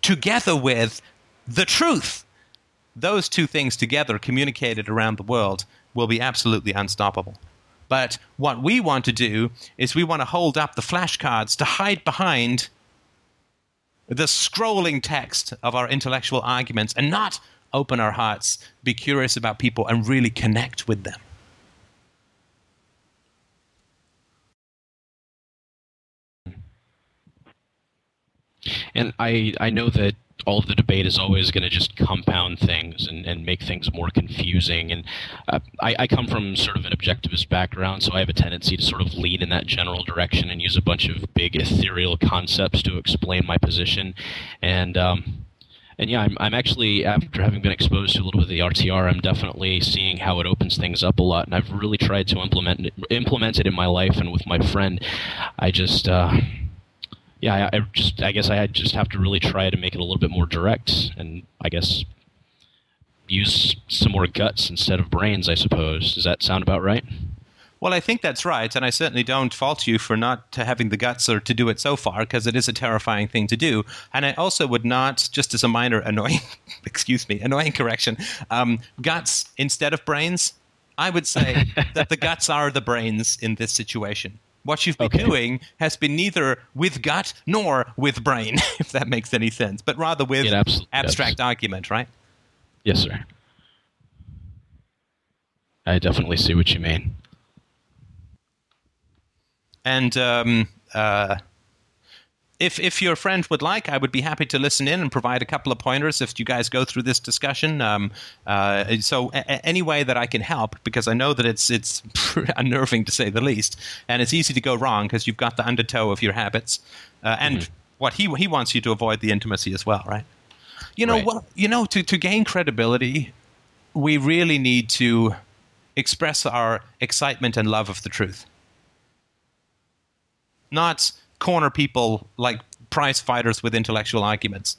together with the truth. Those two things together communicated around the world will be absolutely unstoppable. But what we want to do is we want to hold up the flashcards to hide behind the scrolling text of our intellectual arguments and not open our hearts, be curious about people, and really connect with them. And I, I know that all of the debate is always going to just compound things and, and make things more confusing. And uh, I, I come from sort of an objectivist background, so I have a tendency to sort of lean in that general direction and use a bunch of big ethereal concepts to explain my position. And um, and yeah, I'm, I'm actually after having been exposed to a little bit of the RTR, I'm definitely seeing how it opens things up a lot, and I've really tried to implement it, implement it in my life and with my friend. I just. Uh, yeah, I, I just I guess I just have to really try to make it a little bit more direct, and I guess use some more guts instead of brains. I suppose. Does that sound about right? Well, I think that's right, and I certainly don't fault you for not having the guts or to do it so far, because it is a terrifying thing to do. And I also would not, just as a minor annoying, excuse me, annoying correction, um, guts instead of brains. I would say that the guts are the brains in this situation. What you've been okay. doing has been neither with gut nor with brain, if that makes any sense, but rather with abs- abstract yes. argument, right? Yes, sir. I definitely see what you mean. And um, uh, if if your friend would like, I would be happy to listen in and provide a couple of pointers if you guys go through this discussion. Um, uh, so a- any way that I can help, because I know that it's it's unnerving to say the least, and it's easy to go wrong because you've got the undertow of your habits, uh, and Mm-hmm. what he he wants you to avoid the intimacy as well, right? You know Right. what? You know to to gain credibility, we really need to express our excitement and love of the truth not corner people like prize fighters with intellectual arguments,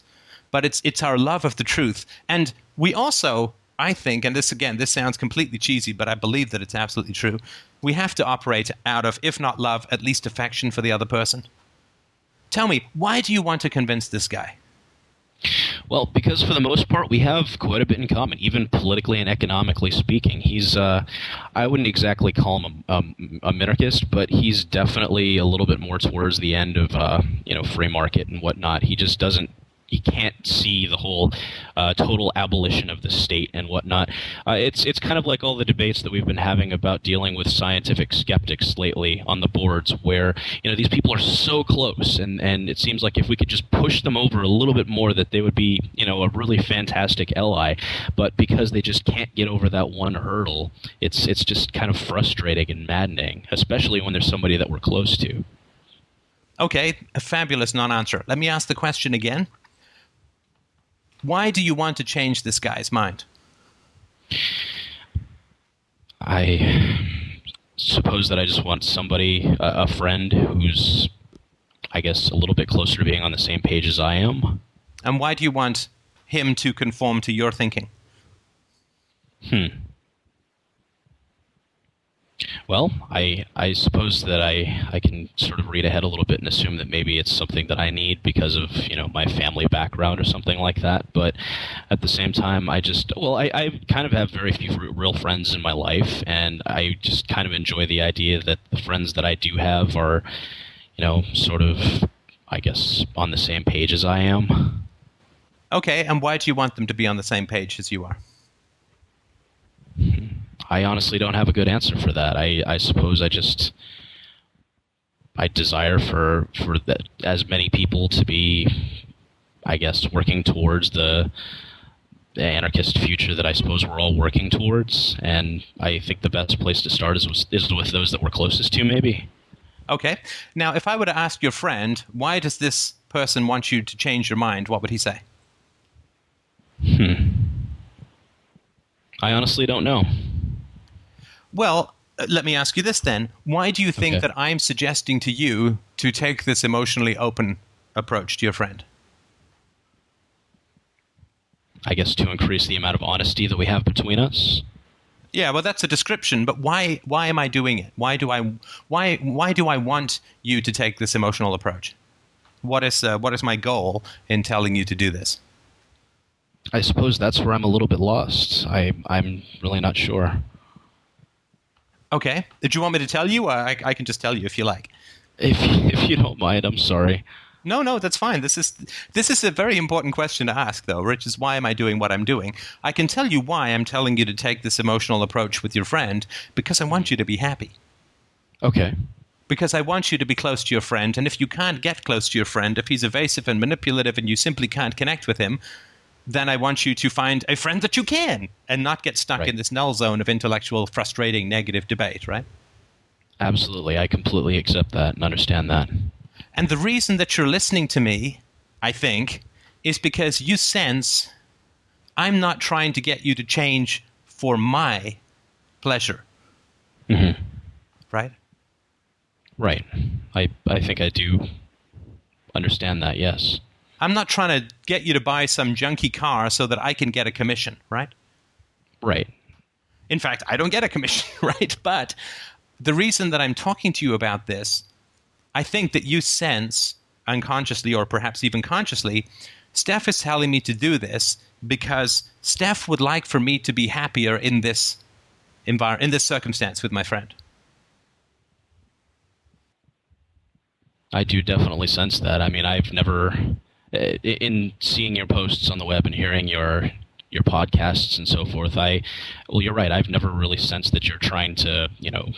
but it's it's our love of the truth, and we also, I think, and this again, this sounds completely cheesy, but I believe that it's absolutely true. We have to operate out of, if not love, at least affection for the other person. Tell me, why do you want to convince this guy? Well, because for the most part, we have quite a bit in common, even politically and economically speaking. He's, uh, I wouldn't exactly call him a, a, a minarchist, but he's definitely a little bit more towards the end of, uh, you know, free market and whatnot. He just doesn't, he can't see the whole uh, total abolition of the state and whatnot. Uh, it's, it's kind of like all the debates that we've been having about dealing with scientific skeptics lately on the boards, where, you know, these people are so close, and, and it seems like if we could just push them over a little bit more, that they would be, you know, a really fantastic ally. But because they just can't get over that one hurdle, it's it's just kind of frustrating and maddening, especially when there's somebody that we're close to. Okay, a fabulous non-answer. Let me ask the question again. Why do you want to change this guy's mind? I suppose that I just want somebody, a, a friend who's, I guess, a little bit closer to being on the same page as I am. And why do you want him to conform to your thinking? Hmm. Well, I I suppose that I I can sort of read ahead a little bit and assume that maybe it's something that I need because of you know my family background or something like that. But at the same time, I just well I, I kind of have very few real friends in my life, and I just kind of enjoy the idea that the friends that I do have are you know sort of I guess on the same page as I am. Okay, and why do you want them to be on the same page as you are? Hmm. I honestly don't have a good answer for that. I, I suppose I just I desire for for that as many people to be, I guess, working towards the, the anarchist future that I suppose we're all working towards. And I think the best place to start is with, is with those that we're closest to, maybe. Okay. Now, if I were to ask your friend, why does this person want you to change your mind, what would he say? Hmm. I honestly don't know. Well, uh, let me ask you this then. Why do you think Okay. that I'm suggesting to you to take this emotionally open approach to your friend? I guess to increase the amount of honesty that we have between us. Yeah, well, that's a description, but why? Why am I doing it? Why do I? Why? Why do I want you to take this emotional approach? What is? Uh, what is my goal in telling you to do this? I suppose that's where I'm a little bit lost. I I'm really not sure. Okay. Did you want me to tell you? Or I, I can just tell you if you like. If if you don't mind, I'm sorry. No, no, that's fine. This is this is a very important question to ask, though, which is why am I doing what I'm doing? I can tell you why I'm telling you to take this emotional approach with your friend because I want you to be happy. Okay. Because I want you to be close to your friend, and if you can't get close to your friend, if he's evasive and manipulative and you simply can't connect with him, then I want you to find a friend that you can and not get stuck Right. in this null zone of intellectual, frustrating, negative debate, right? Absolutely. I completely accept that and understand that. And the reason that you're listening to me, I think, is because you sense I'm not trying to get you to change for my pleasure. Mm-hmm. Right? Right. I I think I do understand that. Yes. I'm not trying to get you to buy some junky car so that I can get a commission, right? Right. In fact, I don't get a commission, right? But the reason that I'm talking to you about this, I think that you sense unconsciously or perhaps even consciously, Steph is telling me to do this because Steph would like for me to be happier in this envir- in this circumstance with my friend. I do definitely sense that. I mean, I've never, Uh, in seeing your posts on the web and hearing your your podcasts and so forth. I, well, you're right. I've never really sensed that you're trying to, you know,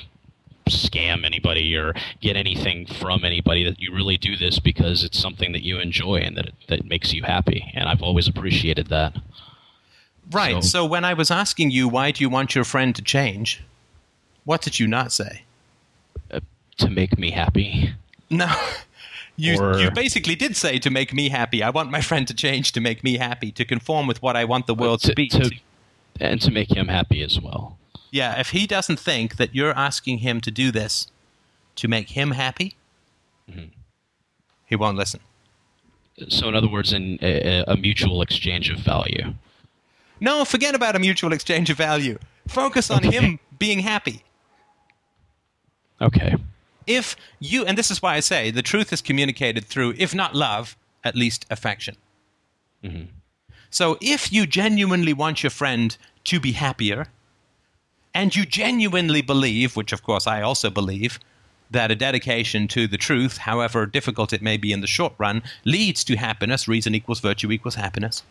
scam anybody or get anything from anybody. That you really do this because it's something that you enjoy and that it, that makes you happy. And I've always appreciated that. Right. So- So, when I was asking you why do you want your friend to change, what did you not say? Uh, to make me happy. No. You, Or- you basically did say to make me happy. I want my friend to change to make me happy, to conform with what I want the world to, be. and to make him happy as well. Yeah, if he doesn't think that you're asking him to do this to make him happy, Mm-hmm. he won't listen. So, in other words, in a, a mutual exchange of value. No, forget about a mutual exchange of value. Focus on Okay. him being happy. Okay. If you, and this is why I say the truth is communicated through, if not love, at least affection. Mhm. So if you genuinely want your friend to be happier, and you genuinely believe, which of course I also believe, that a dedication to the truth, however difficult it may be in the short run, leads to happiness, reason equals virtue equals happiness.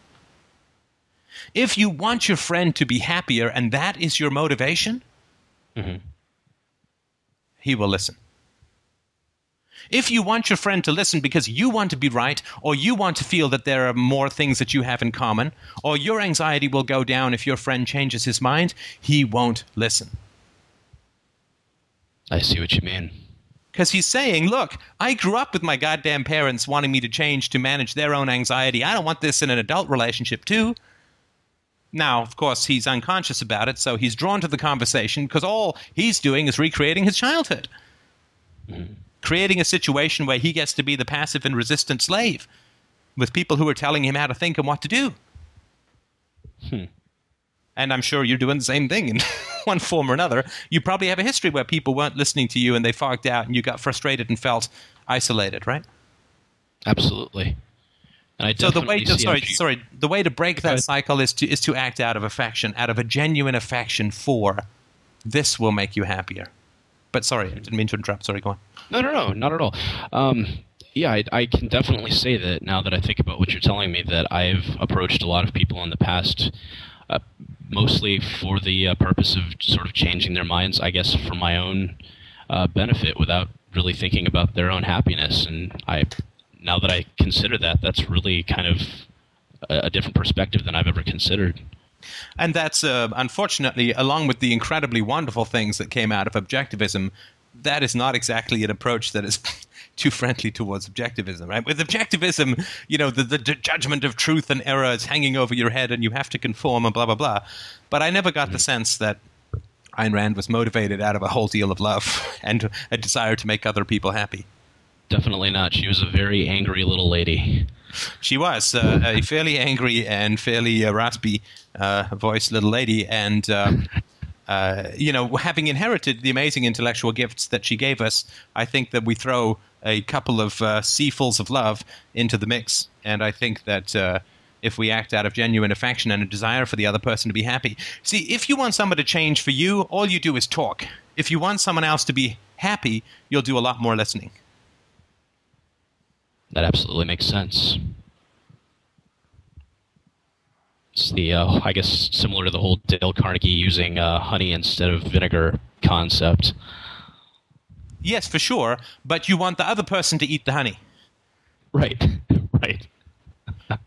If you want your friend to be happier and that is your motivation, Mhm. he will listen. If you want your friend to listen because you want to be right, or you want to feel that there are more things that you have in common, or your anxiety will go down if your friend changes his mind, he won't listen. I see what you mean. Because he's saying, look, I grew up with my goddamn parents wanting me to change to manage their own anxiety. I don't want this in an adult relationship, too. Now, of course, he's unconscious about it, so he's drawn to the conversation because all he's doing is recreating his childhood. Mm-hmm. Creating a situation where he gets to be the passive and resistant slave with people who are telling him how to think and what to do. Hmm. And I'm sure you're doing the same thing in one form or another. You probably have a history where people weren't listening to you and they fogged out and you got frustrated and felt isolated, right? Absolutely. And I So the way to sorry, you- sorry, the way to break that cycle is to is to act out of affection, out of a genuine affection for this will make you happier. But sorry, I hmm. didn't mean to interrupt. Sorry, go on. No, no, no, not at all. Um, yeah, I, I can definitely say that now that I think about what you're telling me, that I've approached a lot of people in the past, uh, mostly for the uh, purpose of sort of changing their minds, I guess, for my own uh, benefit, without really thinking about their own happiness. And I, now that I consider that, that's really kind of a, a different perspective than I've ever considered. And that's uh, unfortunately, along with the incredibly wonderful things that came out of objectivism, that is not exactly an approach that is too friendly towards objectivism, right? With objectivism, you know, the, the judgment of truth and error is hanging over your head and you have to conform and blah, blah, blah. But I never got the sense that Ayn Rand was motivated out of a whole deal of love and a desire to make other people happy. Definitely not. She was a very angry little lady. She was uh, a fairly angry and fairly uh, raspy uh, voiced little lady, and um, uh, you know, having inherited the amazing intellectual gifts that she gave us, I think that we throw a couple of uh, seafuls of love into the mix, and I think that. Uh, if we act out of genuine affection and a desire for the other person to be happy. See, if you want someone to change for you, all you do is talk. If you want someone else to be happy, you'll do a lot more listening. That absolutely makes sense. It's the, uh, I guess, similar to the whole Dale Carnegie using uh, honey instead of vinegar concept. Yes, for sure, but you want the other person to eat the honey. Right, right.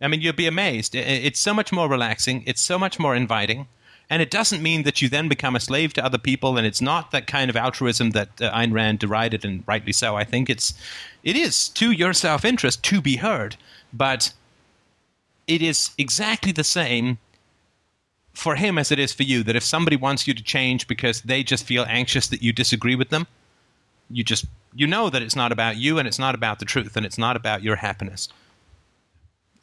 I mean, you'll be amazed. It's so much more relaxing. It's so much more inviting. And it doesn't mean that you then become a slave to other people. And it's not that kind of altruism that uh, Ayn Rand derided, and rightly so. I think it's, it is to your self interest to be heard. But it is exactly the same for him as it is for you. That if somebody wants you to change because they just feel anxious that you disagree with them, you just, you know that it's not about you and it's not about the truth and it's not about your happiness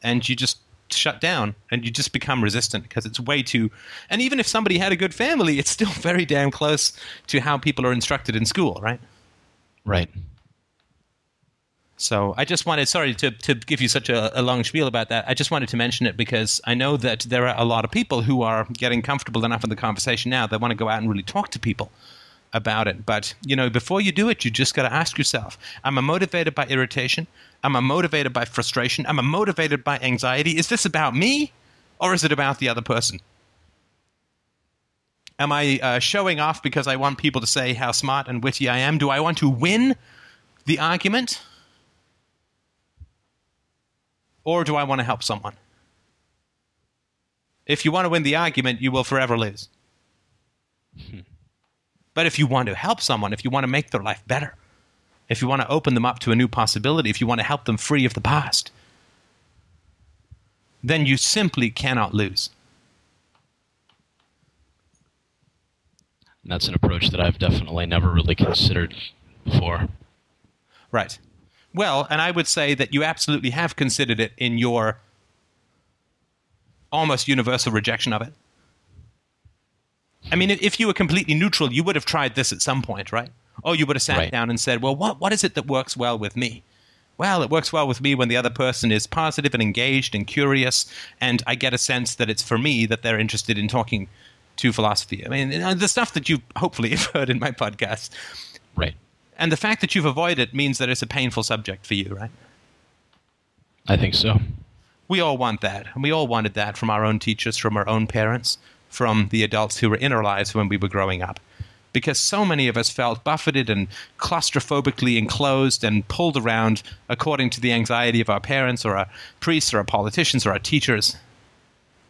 and you just shut down and you just become resistant because it's way too and even if somebody had a good family it's still very damn close to how people are instructed in school right Right. So i just wanted sorry to, to give you such a, a long spiel about that. I just wanted to mention it because i know that there are a lot of people who are getting comfortable enough in the conversation now that want to go out and really talk to people about it. But you know before you do it you just got to ask yourself am i motivated by irritation? Am i motivated by frustration? Am i motivated by anxiety? Is this about me or is it about the other person? Am I uh, showing off because I want people to say how smart and witty I am? Do I want to win the argument? Or do I want to help someone? If you want to win the argument, you will forever lose. Hmm. but if you want to help someone, if you want to make their life better, if you want to open them up to a new possibility, if you want to help them free of the past, then you simply cannot lose. That's an approach that I've definitely never really considered before. Right. Well, and I would say that you absolutely have considered it in your almost universal rejection of it. I mean, if you were completely neutral, you would have tried this at some point, right? Or you would have sat Right. down and said, well, what, what is it that works well with me? Well, it works well with me when the other person is positive and engaged and curious, and I get a sense that it's for me that they're interested in talking to philosophy. I mean, the stuff that you hopefully have heard in my podcast. Right. And the fact that you've avoided it means that it's a painful subject for you, right? I think so. We all want that. And we all wanted that from our own teachers, from our own parents, from the adults who were in our lives when we were growing up. Because so many of us felt buffeted and claustrophobically enclosed and pulled around according to the anxiety of our parents or our priests or our politicians or our teachers.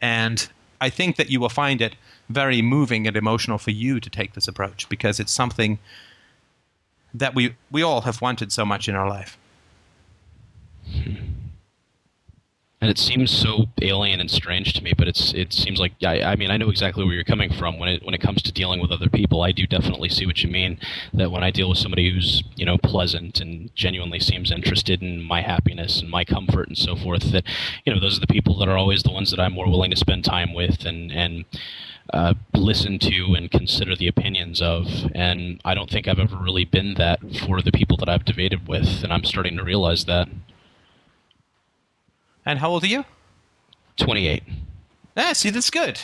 And I think that you will find it very moving and emotional for you to take this approach because it's something that we, we all have wanted so much in our life. And it seems so alien and strange to me, but it's it seems like I, I mean I know exactly where you're coming from when it when it comes to dealing with other people. I do definitely see what you mean. That when I deal with somebody who's you know pleasant and genuinely seems interested in my happiness and my comfort and so forth, that you know those are the people that are always the ones that I'm more willing to spend time with and and uh, listen to and consider the opinions of. And I don't think I've ever really been that for the people that I've debated with, and I'm starting to realize that. And how old are you? 28. Ah, see, that's good.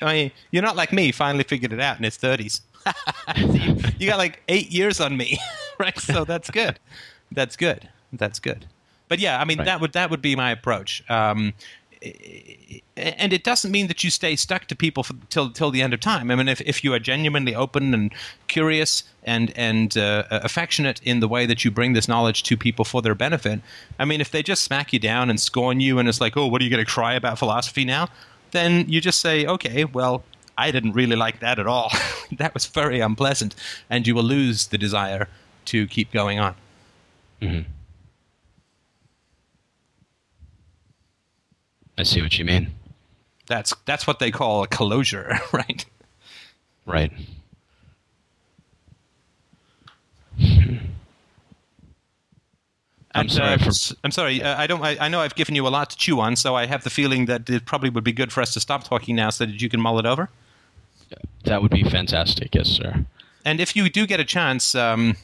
I mean, you're not like me, finally figured it out in his 30s. you, you got like eight years on me, right? So that's good. That's good. That's good. But yeah, I mean, Right. that would that would be my approach. Um, and it doesn't mean that you stay stuck to people for, till till the end of time. I mean, if, if you are genuinely open and curious and and uh, affectionate in the way that you bring this knowledge to people for their benefit, I mean, if they just smack you down and scorn you and it's like, oh, what are you going to cry about philosophy now? Then you just say, okay, well, I didn't really like that at all. that was very unpleasant, and you will lose the desire to keep going on. I see what you mean. That's that's what they call a closure, right? Right. I'm And, sorry uh, for- s- I'm sorry. Uh, I don't. I, I know I've given you a lot to chew on, so I have the feeling that it probably would be good for us to stop talking now, so that you can mull it over. That would be fantastic, yes, sir. And if you do get a chance, um,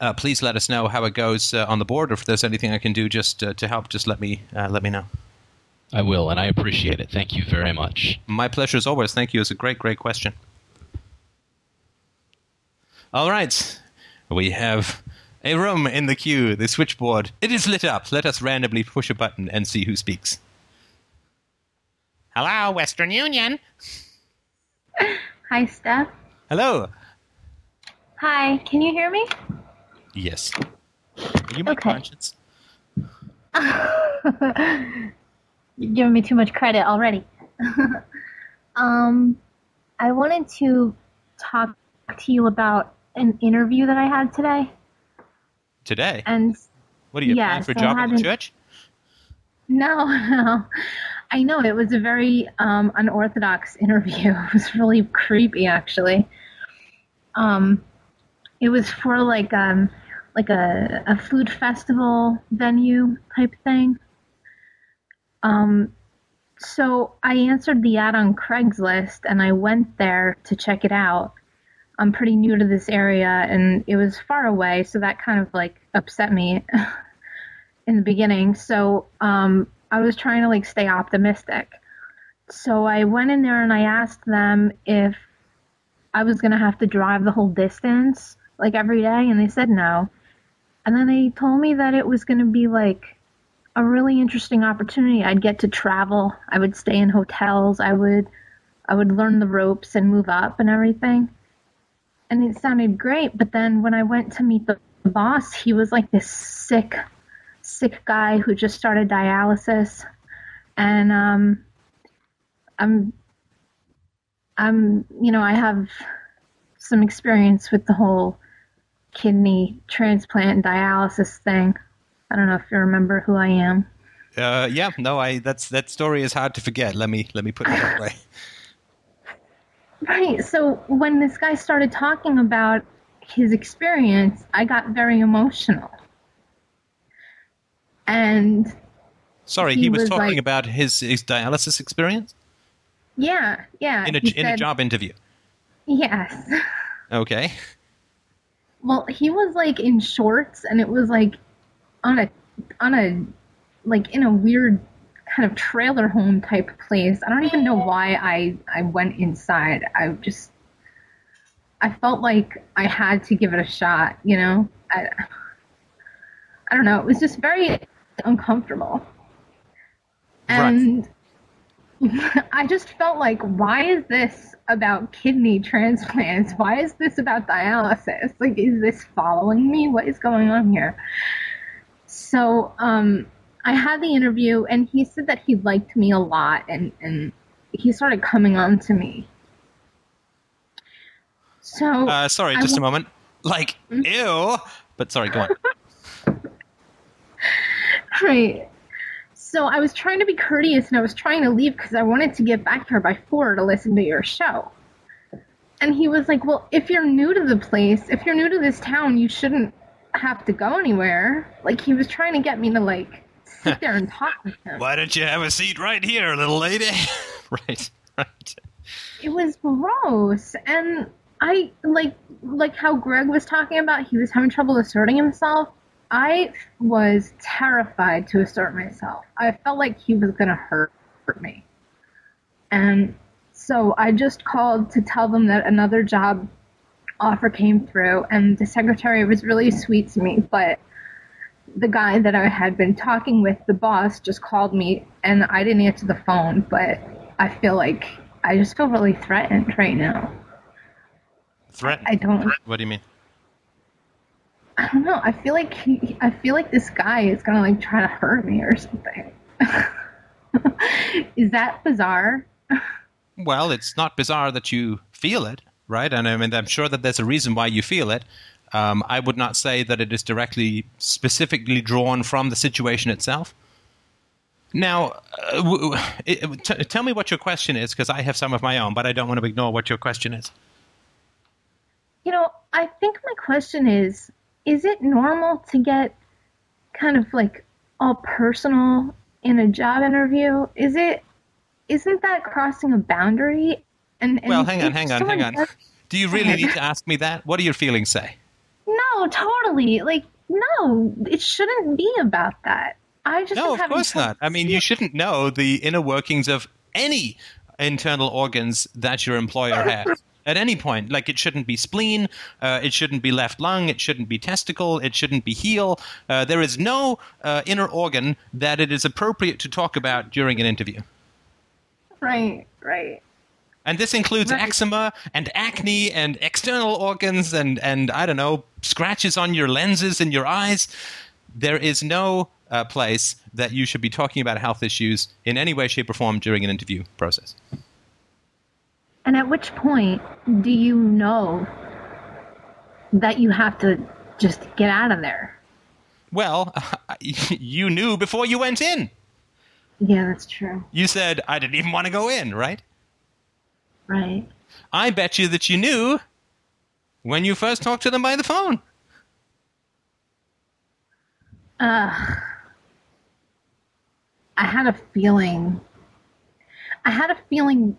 uh, please let us know how it goes uh, on the board, or if there's anything I can do just uh, to help. Just let me uh, let me know. I will, and I appreciate it. Thank you very much. My pleasure as always. Thank you. It's a great, great question. All right. We have a room in the queue, the switchboard. It is lit up. Let us randomly push a button and see who speaks. Hello, Western Union. Hi, Steph. Hello. Hi, can you hear me? Yes. Are you my Okay. conscience? You're giving me too much credit already. um, I wanted to talk to you about an interview that I had today, Today? and What are you applying for a I job in the church? no, no, I know it was a very um, unorthodox interview. It was really creepy, actually. Um, it was for like um, like a a food festival venue type thing. Um, so I answered the ad on Craigslist and I went there to check it out. I'm pretty new to this area and it was far away, so that kind of like upset me in the beginning. So um, I was trying to like stay optimistic. So I went in there and I asked them if I was gonna have to drive the whole distance like every day, and they said no. And then they told me that it was gonna be like a really interesting opportunity. I'd get to travel. I would stay in hotels. I would I would learn the ropes and move up and everything. And it sounded great, but then when I went to meet the boss, he was like this sick, sick guy who just started dialysis, and um, I'm, I'm, you know, I have some experience with the whole kidney transplant and dialysis thing. I don't know if you remember who I am. Uh, yeah, no, I that's that story is hard to forget. Let me let me put it that way. Right. So when this guy started talking about his experience, I got very emotional. And Sorry, He he, was, was talking like- about his his dialysis experience yeah, yeah. in a in a job interview. Yes. Okay. Well, he was like in shorts and it was like on a on a like in a weird kind of trailer home type place. I don't even know why I I went inside. I just I felt like I had to give it a shot, you know? I I don't know. It was just very uncomfortable. Right. And I just felt like, why is this about kidney transplants? Why is this about dialysis? Like, is this following me? What is going on here? So, um, I had the interview, and he said that he liked me a lot, and, and he started coming on to me. So, Uh, sorry, I just a moment. Like, ew. But sorry, go on. Right. So I was trying to be courteous and I was trying to leave because I wanted to get back here by four to listen to your show. And he was like, Well, if you're new to the place, if you're new to this town, you shouldn't have to go anywhere. Like he was trying to get me to like sit there and talk with him. Why don't you have a seat right here, little lady? right, right. It was gross. And I like like how Greg was talking about he was having trouble asserting himself. I was terrified to assert myself. I felt like he was going to hurt me. And so I just called to tell them that another job offer came through, and the secretary was really sweet to me, but the guy that I had been talking with, the boss, just called me, and I didn't answer the phone, but I feel like I just feel really threatened right now. Threat. I don't. What do you mean? I don't know. I feel like he, I feel like this guy is gonna like try to hurt me or something. is that bizarre? Well, it's not bizarre that you feel it, right? And I mean, I'm sure that there's a reason why you feel it. Um, I would not say that it is directly, specifically drawn from the situation itself. Now, uh, w- w- it- t- tell me what your question is, because I have some of my own, but I don't want to ignore what your question is. You know, I think my question is: Is it normal to get kind of like all personal in a job interview? Is it? Isn't that crossing a boundary? And, and Well, hang on, hang on, hang on. does- Do you really need to ask me that? What do your feelings say? No, totally. Like, no, it shouldn't be about that. I just No, of course not. I mean, you shouldn't know the inner workings of any internal organs that your employer has at any point. Like, it shouldn't be spleen, uh, it shouldn't be left lung, it shouldn't be testicle, it shouldn't be heel. Uh, there is no uh, inner organ that it is appropriate to talk about during an interview. Right, right. And this includes Right. eczema and acne and external organs and, and I don't know, scratches on your lenses in your eyes. There is no uh, place that you should be talking about health issues in any way, shape, or form during an interview process. And at which point do you know that you have to just get out of there? Well, you knew before you went in. Yeah, that's true. You said, I didn't even want to go in, right? Right. I bet you that you knew when you first talked to them by the phone. Uh, I had a feeling. I had a feeling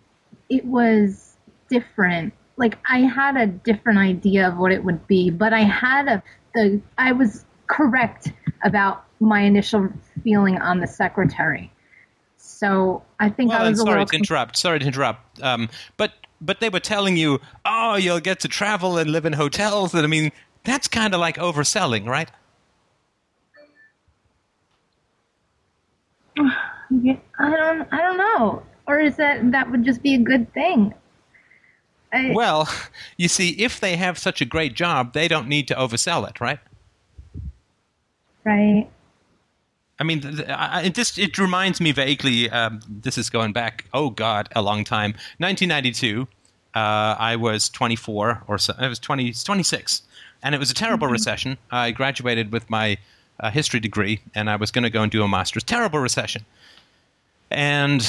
it was different. Like I had a different idea of what it would be, but I had a the I was correct about my initial feeling on the secretary. So I think Well, I was a sorry to interrupt. Sorry to interrupt. Um, but but they were telling you, oh, you'll get to travel and live in hotels. And I mean, that's kind of like overselling, right? Yeah, I don't I don't know. or is that that would just be a good thing? I, Well, you see, if they have such a great job, they don't need to oversell it, right? right. I mean, th- I- it just it reminds me vaguely. Um, this is going back, oh God, a long time. 1992. Uh, I was 24 or so. I was 20, 26, and it was a terrible recession. I graduated with my uh, history degree, and I was going to go and do a master's. Terrible recession, and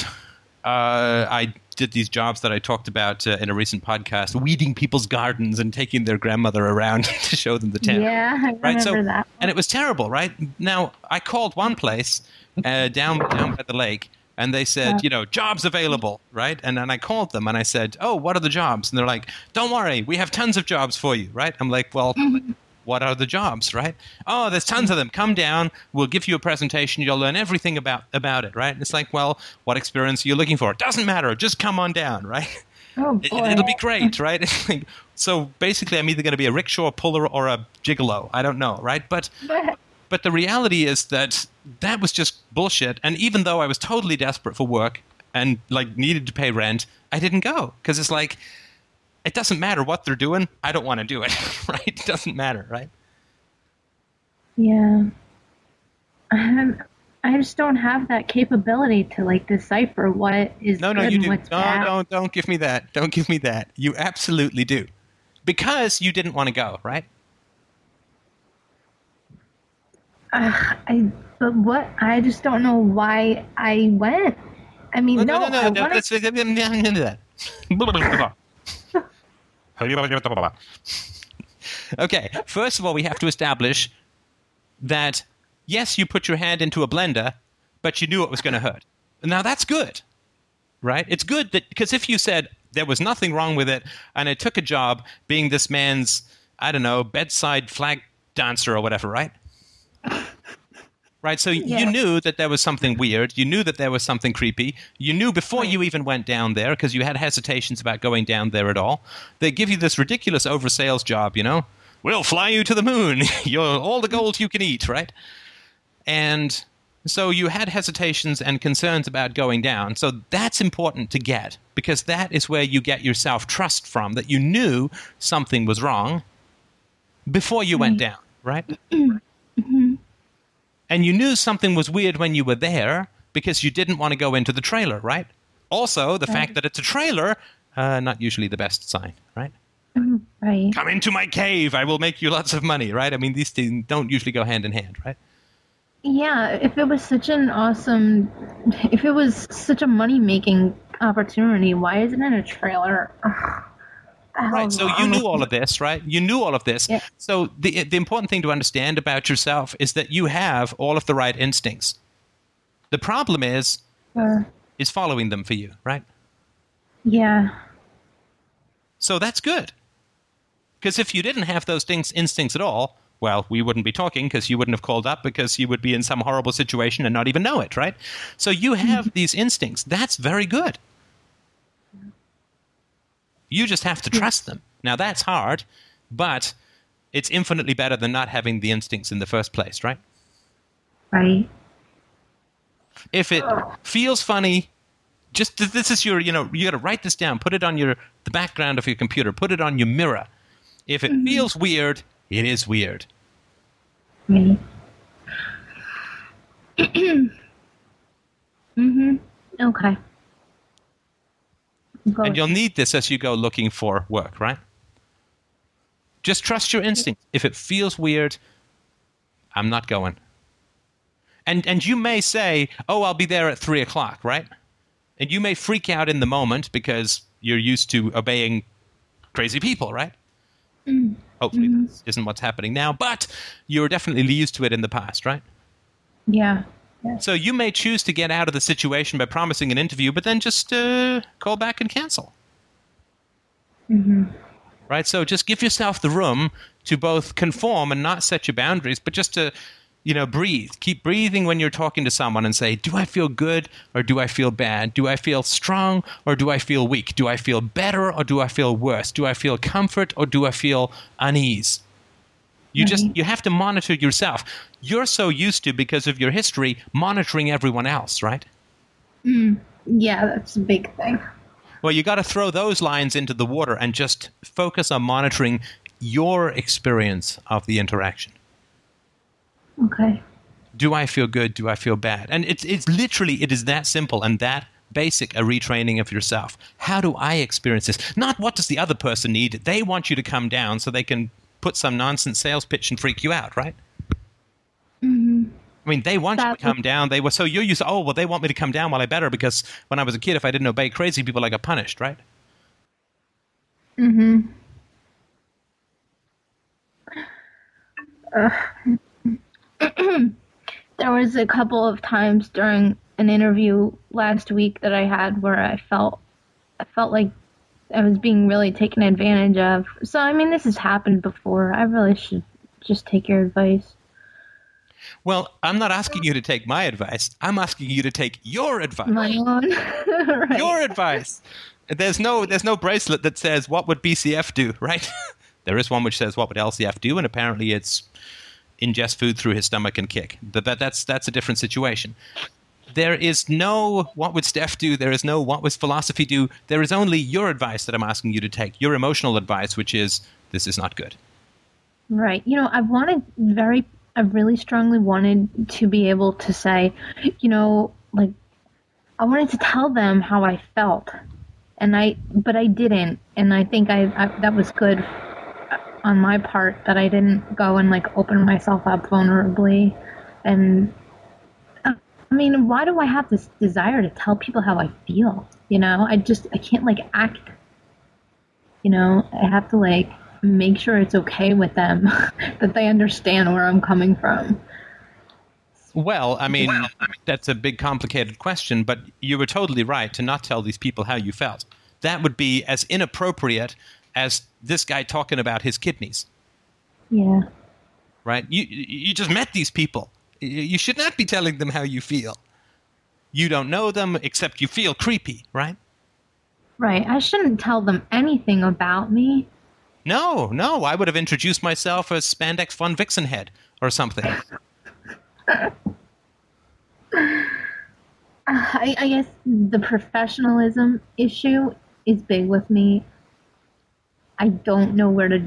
uh, I did these jobs that I talked about uh, in a recent podcast, weeding people's gardens and taking their grandmother around to show them the town Yeah, I remember right? So, that. and it was terrible, right? Now, I called one place uh, down down by the lake, and they said, you know, jobs available, right? And then I called them and I said, oh, what are the jobs? And they're like, don't worry, we have tons of jobs for you, right? I'm like, well. What are the jobs, right? Oh, there's tons of them. Come down. We'll give you a presentation. You'll learn everything about about it, right? And it's like, well, what experience are you looking for? It doesn't matter. Just come on down, right? Oh It, it'll be great, right? So basically, I'm either going to be a rickshaw puller or a gigolo. I don't know, right? But but the reality is that that was just bullshit. And even though I was totally desperate for work and like needed to pay rent, I didn't go because it's like it doesn't matter what they're doing. I don't want to do it, right? It doesn't matter, right? Yeah. Um, I just don't have that capability to like decipher what is No, no, you do. what's No, bad. don't don't give me that. Don't give me that. You absolutely do, because you didn't want to go, right? Ugh, I but what I just don't know why I went. I mean, no, no, no, I no. wanted- Let's that. okay, first of all, we have to establish that yes, you put your hand into a blender, but you knew it was going to hurt. Now that's good, right? It's good that because if you said there was nothing wrong with it, and I took a job being this man's, I don't know, bedside flag dancer or whatever, right? Right, so you knew that there was something weird. You knew that there was something creepy. You knew before you even went down there because you had hesitations about going down there at all. They give you this ridiculous oversales job, you know? We'll fly you to the moon. You're all the gold you can eat, right? And so you had hesitations and concerns about going down. So that's important to get because that is where you get your self trust from that you knew something was wrong before you went mm-hmm. down, right? Mm-hmm. And you knew something was weird when you were there because you didn't want to go into the trailer, right? Also, the fact that it's a trailer, uh, not usually the best sign, right? right. Come into my cave, I will make you lots of money, right? I mean, these things don't usually go hand in hand, right? Yeah, if it was such an awesome, if it was such a money making opportunity, why isn't it a trailer? The Right. So you knew all of this, right? You knew all of this. Yeah. So the the important thing to understand about yourself is that you have all of the right instincts. The problem is Uh, is following them for you, right? yeah, So that's good. Because if you didn't have those things, instincts at all, well, we wouldn't be talking because you wouldn't have called up because you would be in some horrible situation and not even know it, right? So you have these instincts. That's very good. You just have to trust them. Now, that's hard, but it's infinitely better than not having the instincts in the first place, right? right. If it feels funny, just this is your, you know, you got to write this down, put it on your the background of your computer, put it on your mirror. If it feels weird, it is weird. Me. mhm. Okay. And you'll need this as you go looking for work, right? Just trust your instinct. If it feels weird, I'm not going. And and you may say, "Oh, I'll be there at three o'clock," right? And you may freak out in the moment because you're used to obeying crazy people, right? Mm. Hopefully, mm-hmm. this isn't what's happening now, but you're definitely used to it in the past, right? yeah. So you may choose to get out of the situation by promising an interview, but then just uh, call back and cancel. Right? So just give yourself the room to both conform and not set your boundaries, but just to, you know, breathe. Keep breathing when you're talking to someone and say, do I feel good or do I feel bad? Do I feel strong or do I feel weak? Do I feel better or do I feel worse? Do I feel comfort or do I feel unease? You just mm-hmm. you have to monitor yourself. You're so used to because of your history monitoring everyone else, right? Mm-hmm. Yeah, that's a big thing. Well, you got to throw those lines into the water and just focus on monitoring your experience of the interaction. Okay. Do I feel good? Do I feel bad? And it's it's literally it is that simple and that basic a retraining of yourself. How do I experience this? Not what does the other person need? They want you to come down so they can put some nonsense sales pitch and freak you out, right? hmm I mean, they want you to come down. They were so you're used. To, oh, well, they want me to come down. Well, I better because when I was a kid, if I didn't obey crazy people, I got punished, right? hmm there was a couple of times during an interview last week that I had where I felt I felt like I was being really taken advantage of. So I mean, this has happened before. I really should just take your advice. Well, I'm not asking you to take my advice. I'm asking you to take your advice. My own. right. Your advice. There's no there's no bracelet that says what would BCF do, right? there is one which says what would LCF do, and apparently it's ingest food through his stomach and kick. But that, that's that's a different situation. There is no what would Steph do. There is no what was philosophy do. There is only your advice that I'm asking you to take. Your emotional advice, which is this is not good. Right. You know, I wanted very, I really strongly wanted to be able to say, you know, like, I wanted to tell them how I felt. And I, but I didn't. And I think I, I that was good on my part that I didn't go and like open myself up vulnerably. And uh, mean, why do I have this desire to tell people how I feel? You know, I just, I can't like act you know i have to like make sure it's okay with them that they understand where i'm coming from Well, I mean, that's a big, complicated question, but you were totally right to not tell these people how you felt. That would be as inappropriate as this guy talking about his kidneys, yeah right? You you just met these people. You- should not be telling them how you feel. You don't know them, except you feel creepy, right? right i shouldn't tell them anything about me No, no, I would have introduced myself as Spandex Von Vixenhead or something. I, I guess the professionalism issue is big with me i don't know where to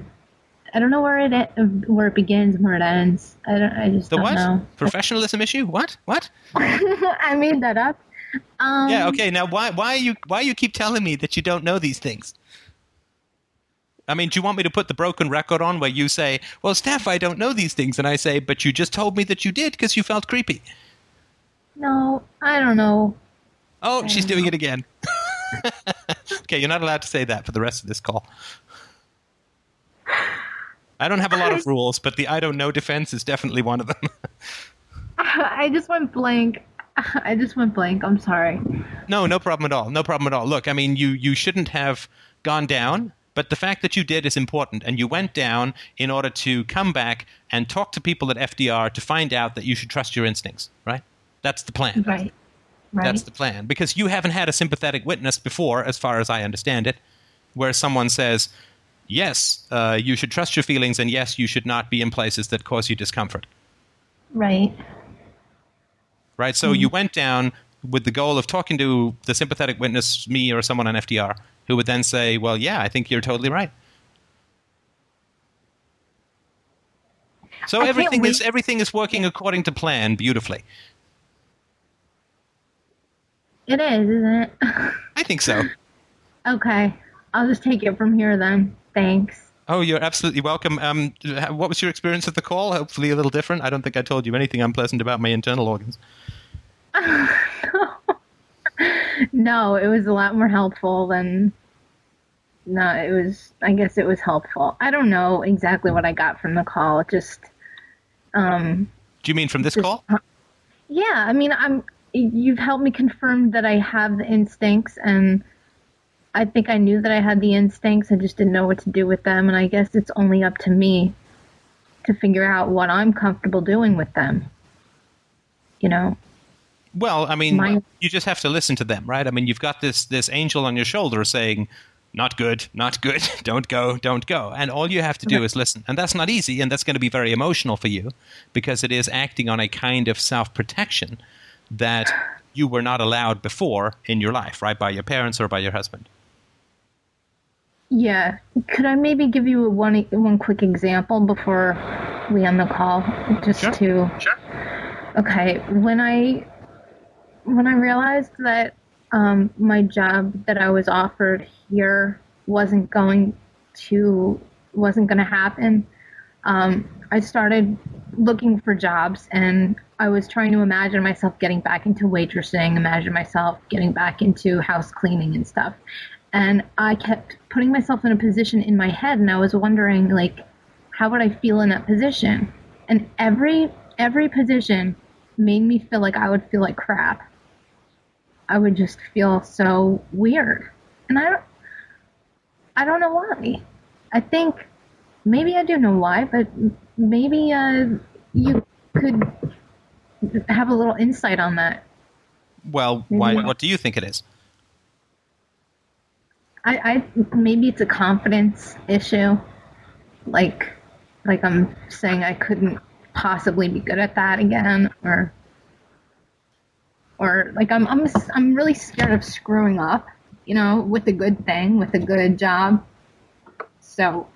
i don't know where it where it begins and where it ends i don't i just The don't what? know Professionalism issue? What? What? i made that up um Yeah, okay. Now, why why you why you keep telling me that you don't know these things? I mean, do you want me to put the broken record on where you say, "Well, Steph, I don't know these things," and I say, "But you just told me that you did because you felt creepy." no i don't know Oh, she's doing it again. okay, you're not allowed to say that for the rest of this call. I don't have a lot of rules, but the I don't know defense is definitely one of them. I just went blank. I just went blank. I'm sorry. No, no problem at all. No problem at all. Look, I mean, you you shouldn't have gone down, but the fact that you did is important, and you went down in order to come back and talk to people at FDR to find out that you should trust your instincts. Right? That's the plan. Right. Right. That's the plan because you haven't had a sympathetic witness before, as far as I understand it, where someone says, "Yes, uh, you should trust your feelings, and yes, you should not be in places that cause you discomfort." right. right? So you went down with the goal of talking to the sympathetic witness, me or someone on FDR, who would then say, "Well, yeah, I think you're totally right." So I everything is everything is working according to plan beautifully. It is, isn't it? I think so. okay. I'll just take it from here then. Thanks. Oh, you're absolutely welcome. Um, what was your experience of the call? Hopefully, a little different. I don't think I told you anything unpleasant about my internal organs. No, it was a lot more helpful than. No, it was. I guess it was helpful. I don't know exactly what I got from the call. Just, um, Do you mean from this Just- call? yeah. I mean, I'm. You've helped me confirm that I have the instincts, and I think I knew that I had the instincts. I just didn't know what to do with them, and I guess it's only up to me to figure out what I'm comfortable doing with them. You know. Well, I mean, My- you just have to listen to them, right? I mean, you've got this this angel on your shoulder saying, "Not good, not good. Don't go, don't go." And all you have to do is listen. And that's not easy, and that's going to be very emotional for you because it is acting on a kind of self-protection that you were not allowed before in your life, right? By your parents or by your husband. Yeah. Could I maybe give you a one one quick example before we end the call, just Sure. to Sure. Okay, when I when I realized that um, my job that I was offered here wasn't going to wasn't going to happen, um, I started looking for jobs, and I was trying to imagine myself getting back into waitressing, imagine myself getting back into house cleaning and stuff. And I kept putting myself in a position in my head, and I was wondering, like, how would I feel in that position? And every every position made me feel like I would feel like crap. I would just feel so weird. And I don't I don't know why. I think maybe I do know why, but maybe uh, you could have a little insight on that. Well, why, what do you think it is? I, I maybe it's a confidence issue. Like like I'm saying I couldn't possibly be good at that again or or like I'm I'm I'm really scared of screwing up, you know, with a good thing, with a good job. So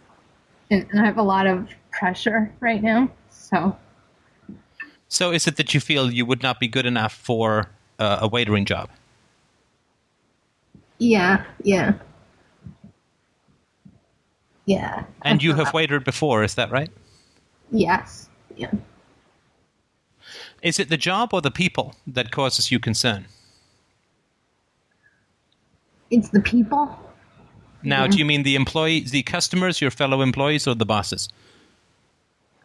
and, and I have a lot of pressure right now. So So, is it that you feel you would not be good enough for uh, a waitering job? yeah, yeah. Yeah. And you have waitered before, is that right? Yes. Yeah. Is it the job or the people that causes you concern? It's the people. Now, do you mean the employees, the customers, your fellow employees, or the bosses?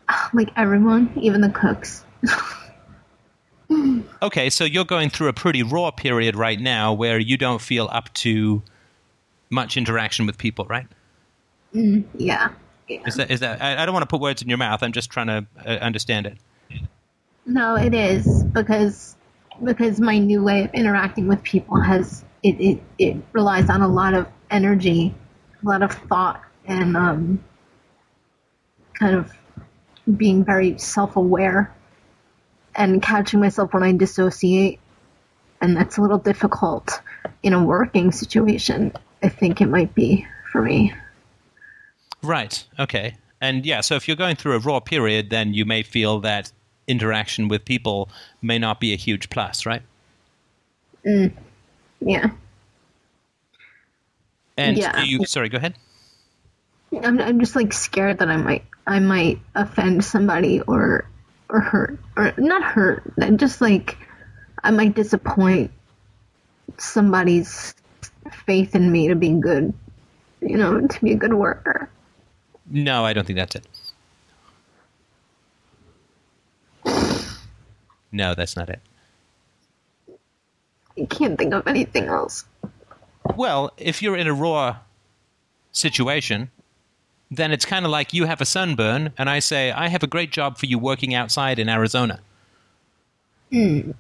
Like everyone, even the cooks. Okay, so you're going through a pretty raw period right now where you don't feel up to much interaction with people, right? Yeah. yeah. Is that is that? I, I don't want to put words in your mouth. I'm just trying to uh, understand it. No, it is because because my new way of interacting with people has it, it, it relies on a lot of energy, a lot of thought, and um, kind of being very self aware and catching myself when I dissociate. And that's a little difficult in a working situation. I think it might be for me. Right. Okay. And yeah, so if you're going through a raw period, then you may feel that interaction with people may not be a huge plus, right? Mm, yeah. And Yeah. you sorry, go ahead. I'm I'm just like scared that I might I might offend somebody or or hurt or not hurt. I'm just like I might disappoint somebody's faith in me to be good. You know, to be a good worker. No, I don't think that's it. No, that's not it. I can't think of anything else. Well, if you're in a raw situation, then it's kind of like you have a sunburn, and I say, I have a great job for you working outside in Arizona. Mm.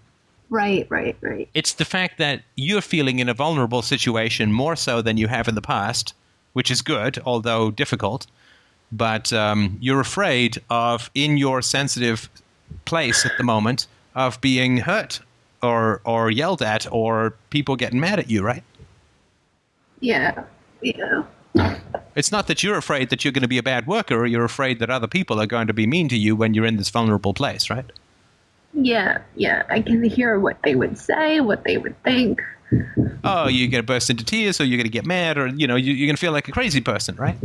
Right, right, right. It's the fact that you're feeling in a vulnerable situation more so than you have in the past, which is good, although difficult. But um, you're afraid of, in your sensitive place at the moment, of being hurt or, or yelled at or people getting mad at you, right? Yeah. Yeah. It's not that you're afraid that you're going to be a bad worker, or you're afraid that other people are going to be mean to you when you're in this vulnerable place, right? Yeah, yeah. I can hear what they would say, what they would think. Oh, you're going to burst into tears, or you're going to get mad, or you know, you- you're going to feel like a crazy person, right?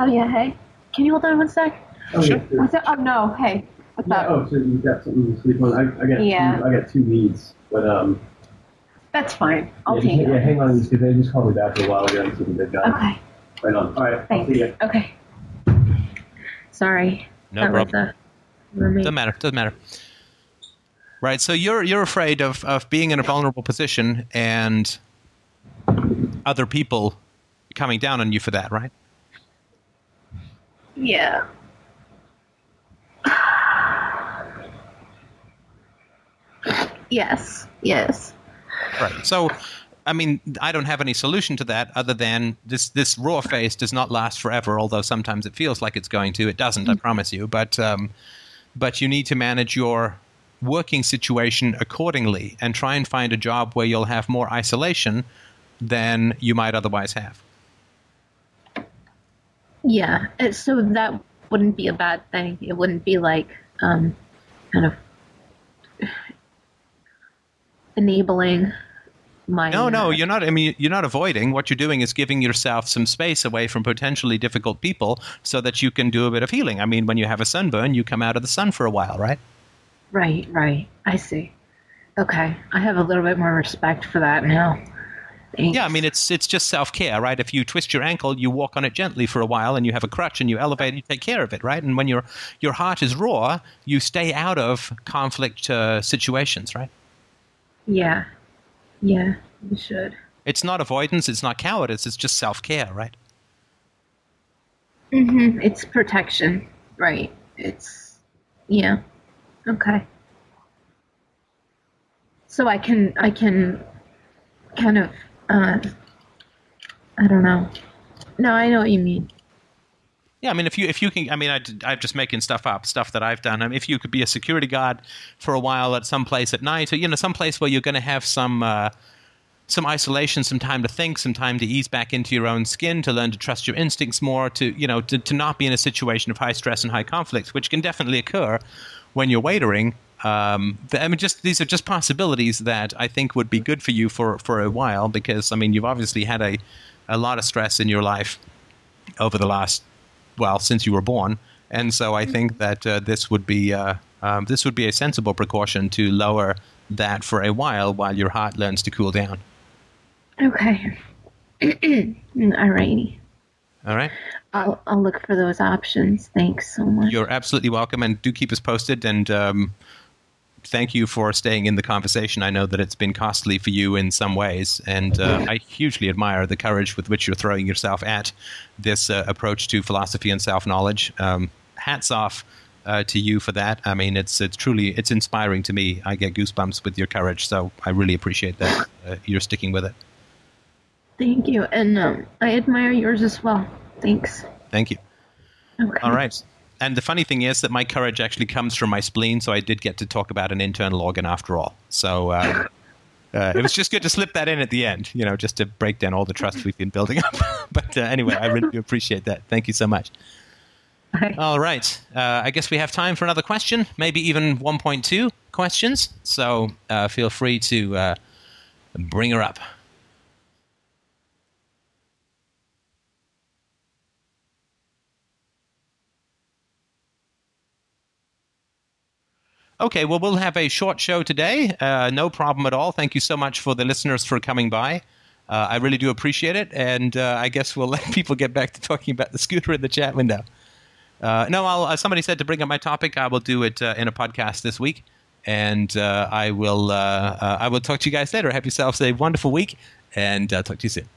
Oh yeah, hey. Can you hold on one sec? Oh, Sure. yeah, sure. What's up? Oh no, hey. What's Yeah, up? oh, so you've got something to sleep on. I, I got Yeah. two, I got two needs, but um, That's fine. I'll yeah, take just, it. yeah, hang on, just because they just called me back for a while ago and said that they've Okay. right on. All right, I'll Thanks. see you. Okay. Sorry. No that problem. Was a roommate. Doesn't matter. Doesn't matter. Right. So you're you're afraid of of being in a vulnerable position and other people coming down on you for that, right? Yeah. Yes. Yes. Right. So, I mean, I don't have any solution to that other than this this raw phase does not last forever. Although sometimes it feels like it's going to. It doesn't. I promise you. But um, but you need to manage your working situation accordingly and try and find a job where you'll have more isolation than you might otherwise have. Yeah, so that wouldn't be a bad thing. It wouldn't be like um, kind of enabling my. No, no, you're not. I mean, you're not avoiding. What you're doing is giving yourself some space away from potentially difficult people, so that you can do a bit of healing. I mean, when you have a sunburn, you come out of the sun for a while, right? Right, right. I see. Okay, I have a little bit more respect for that now. Thanks. Yeah, I mean, it's it's just self care, right? If you twist your ankle, you walk on it gently for a while, and you have a crutch, and you elevate, and you take care of it, right? And when your your heart is raw, you stay out of conflict uh, situations, right? Yeah, yeah, you should. It's not avoidance, it's not cowardice, it's just self care, right? hmm It's protection, right? It's yeah. Okay. So I can I can kind of uh I don't know. No, I know what you mean. Yeah, I mean, if you if you can, I mean, I, I'm just making stuff up, stuff that I've done. I mean, if you could be a security guard for a while at some place at night, or you know, some place where you're going to have some uh, some isolation, some time to think, some time to ease back into your own skin, to learn to trust your instincts more, to you know, to, to not be in a situation of high stress and high conflict, which can definitely occur when you're waitering. Um, th- I mean, just these are just possibilities that I think would be good for you for for a while because I mean, you've obviously had a a lot of stress in your life over the last well since you were born, and so I think that uh, this would be uh, um, this would be a sensible precaution to lower that for a while while your heart learns to cool down. Okay. Alrighty. All right, I'll I'll look for those options. Thanks so much. you're absolutely welcome, and do keep us posted. And um, thank you for staying in the conversation. I know that it's been costly for you in some ways, and uh, I hugely admire the courage with which you're throwing yourself at this uh, approach to philosophy and self knowledge. Um, hats off uh, to you for that. I mean, it's it's truly it's inspiring to me. I get goosebumps with your courage, so I really appreciate that uh, you're sticking with it. Thank you, and um, I admire yours as well. Thanks. Thank you. Okay. All right. And the funny thing is that my courage actually comes from my spleen, so I did get to talk about an internal organ after all. So uh, uh, it was just good to slip that in at the end, you know, just to break down all the trust we've been building up. but uh, anyway, I really do appreciate that. Thank you so much. All right. Uh, I guess we have time for another question, maybe even 1.2 questions. So uh, feel free to uh, bring her up. Okay, well, we'll have a short show today. Uh, no problem at all. Thank you so much for the listeners for coming by. Uh, I really do appreciate it. And uh, I guess we'll let people get back to talking about the scooter in the chat window. Uh, no, I'll, uh, somebody said to bring up my topic. I will do it uh, in a podcast this week. And I will I will talk to you guys later. Have yourselves a wonderful week, and uh, talk to you soon.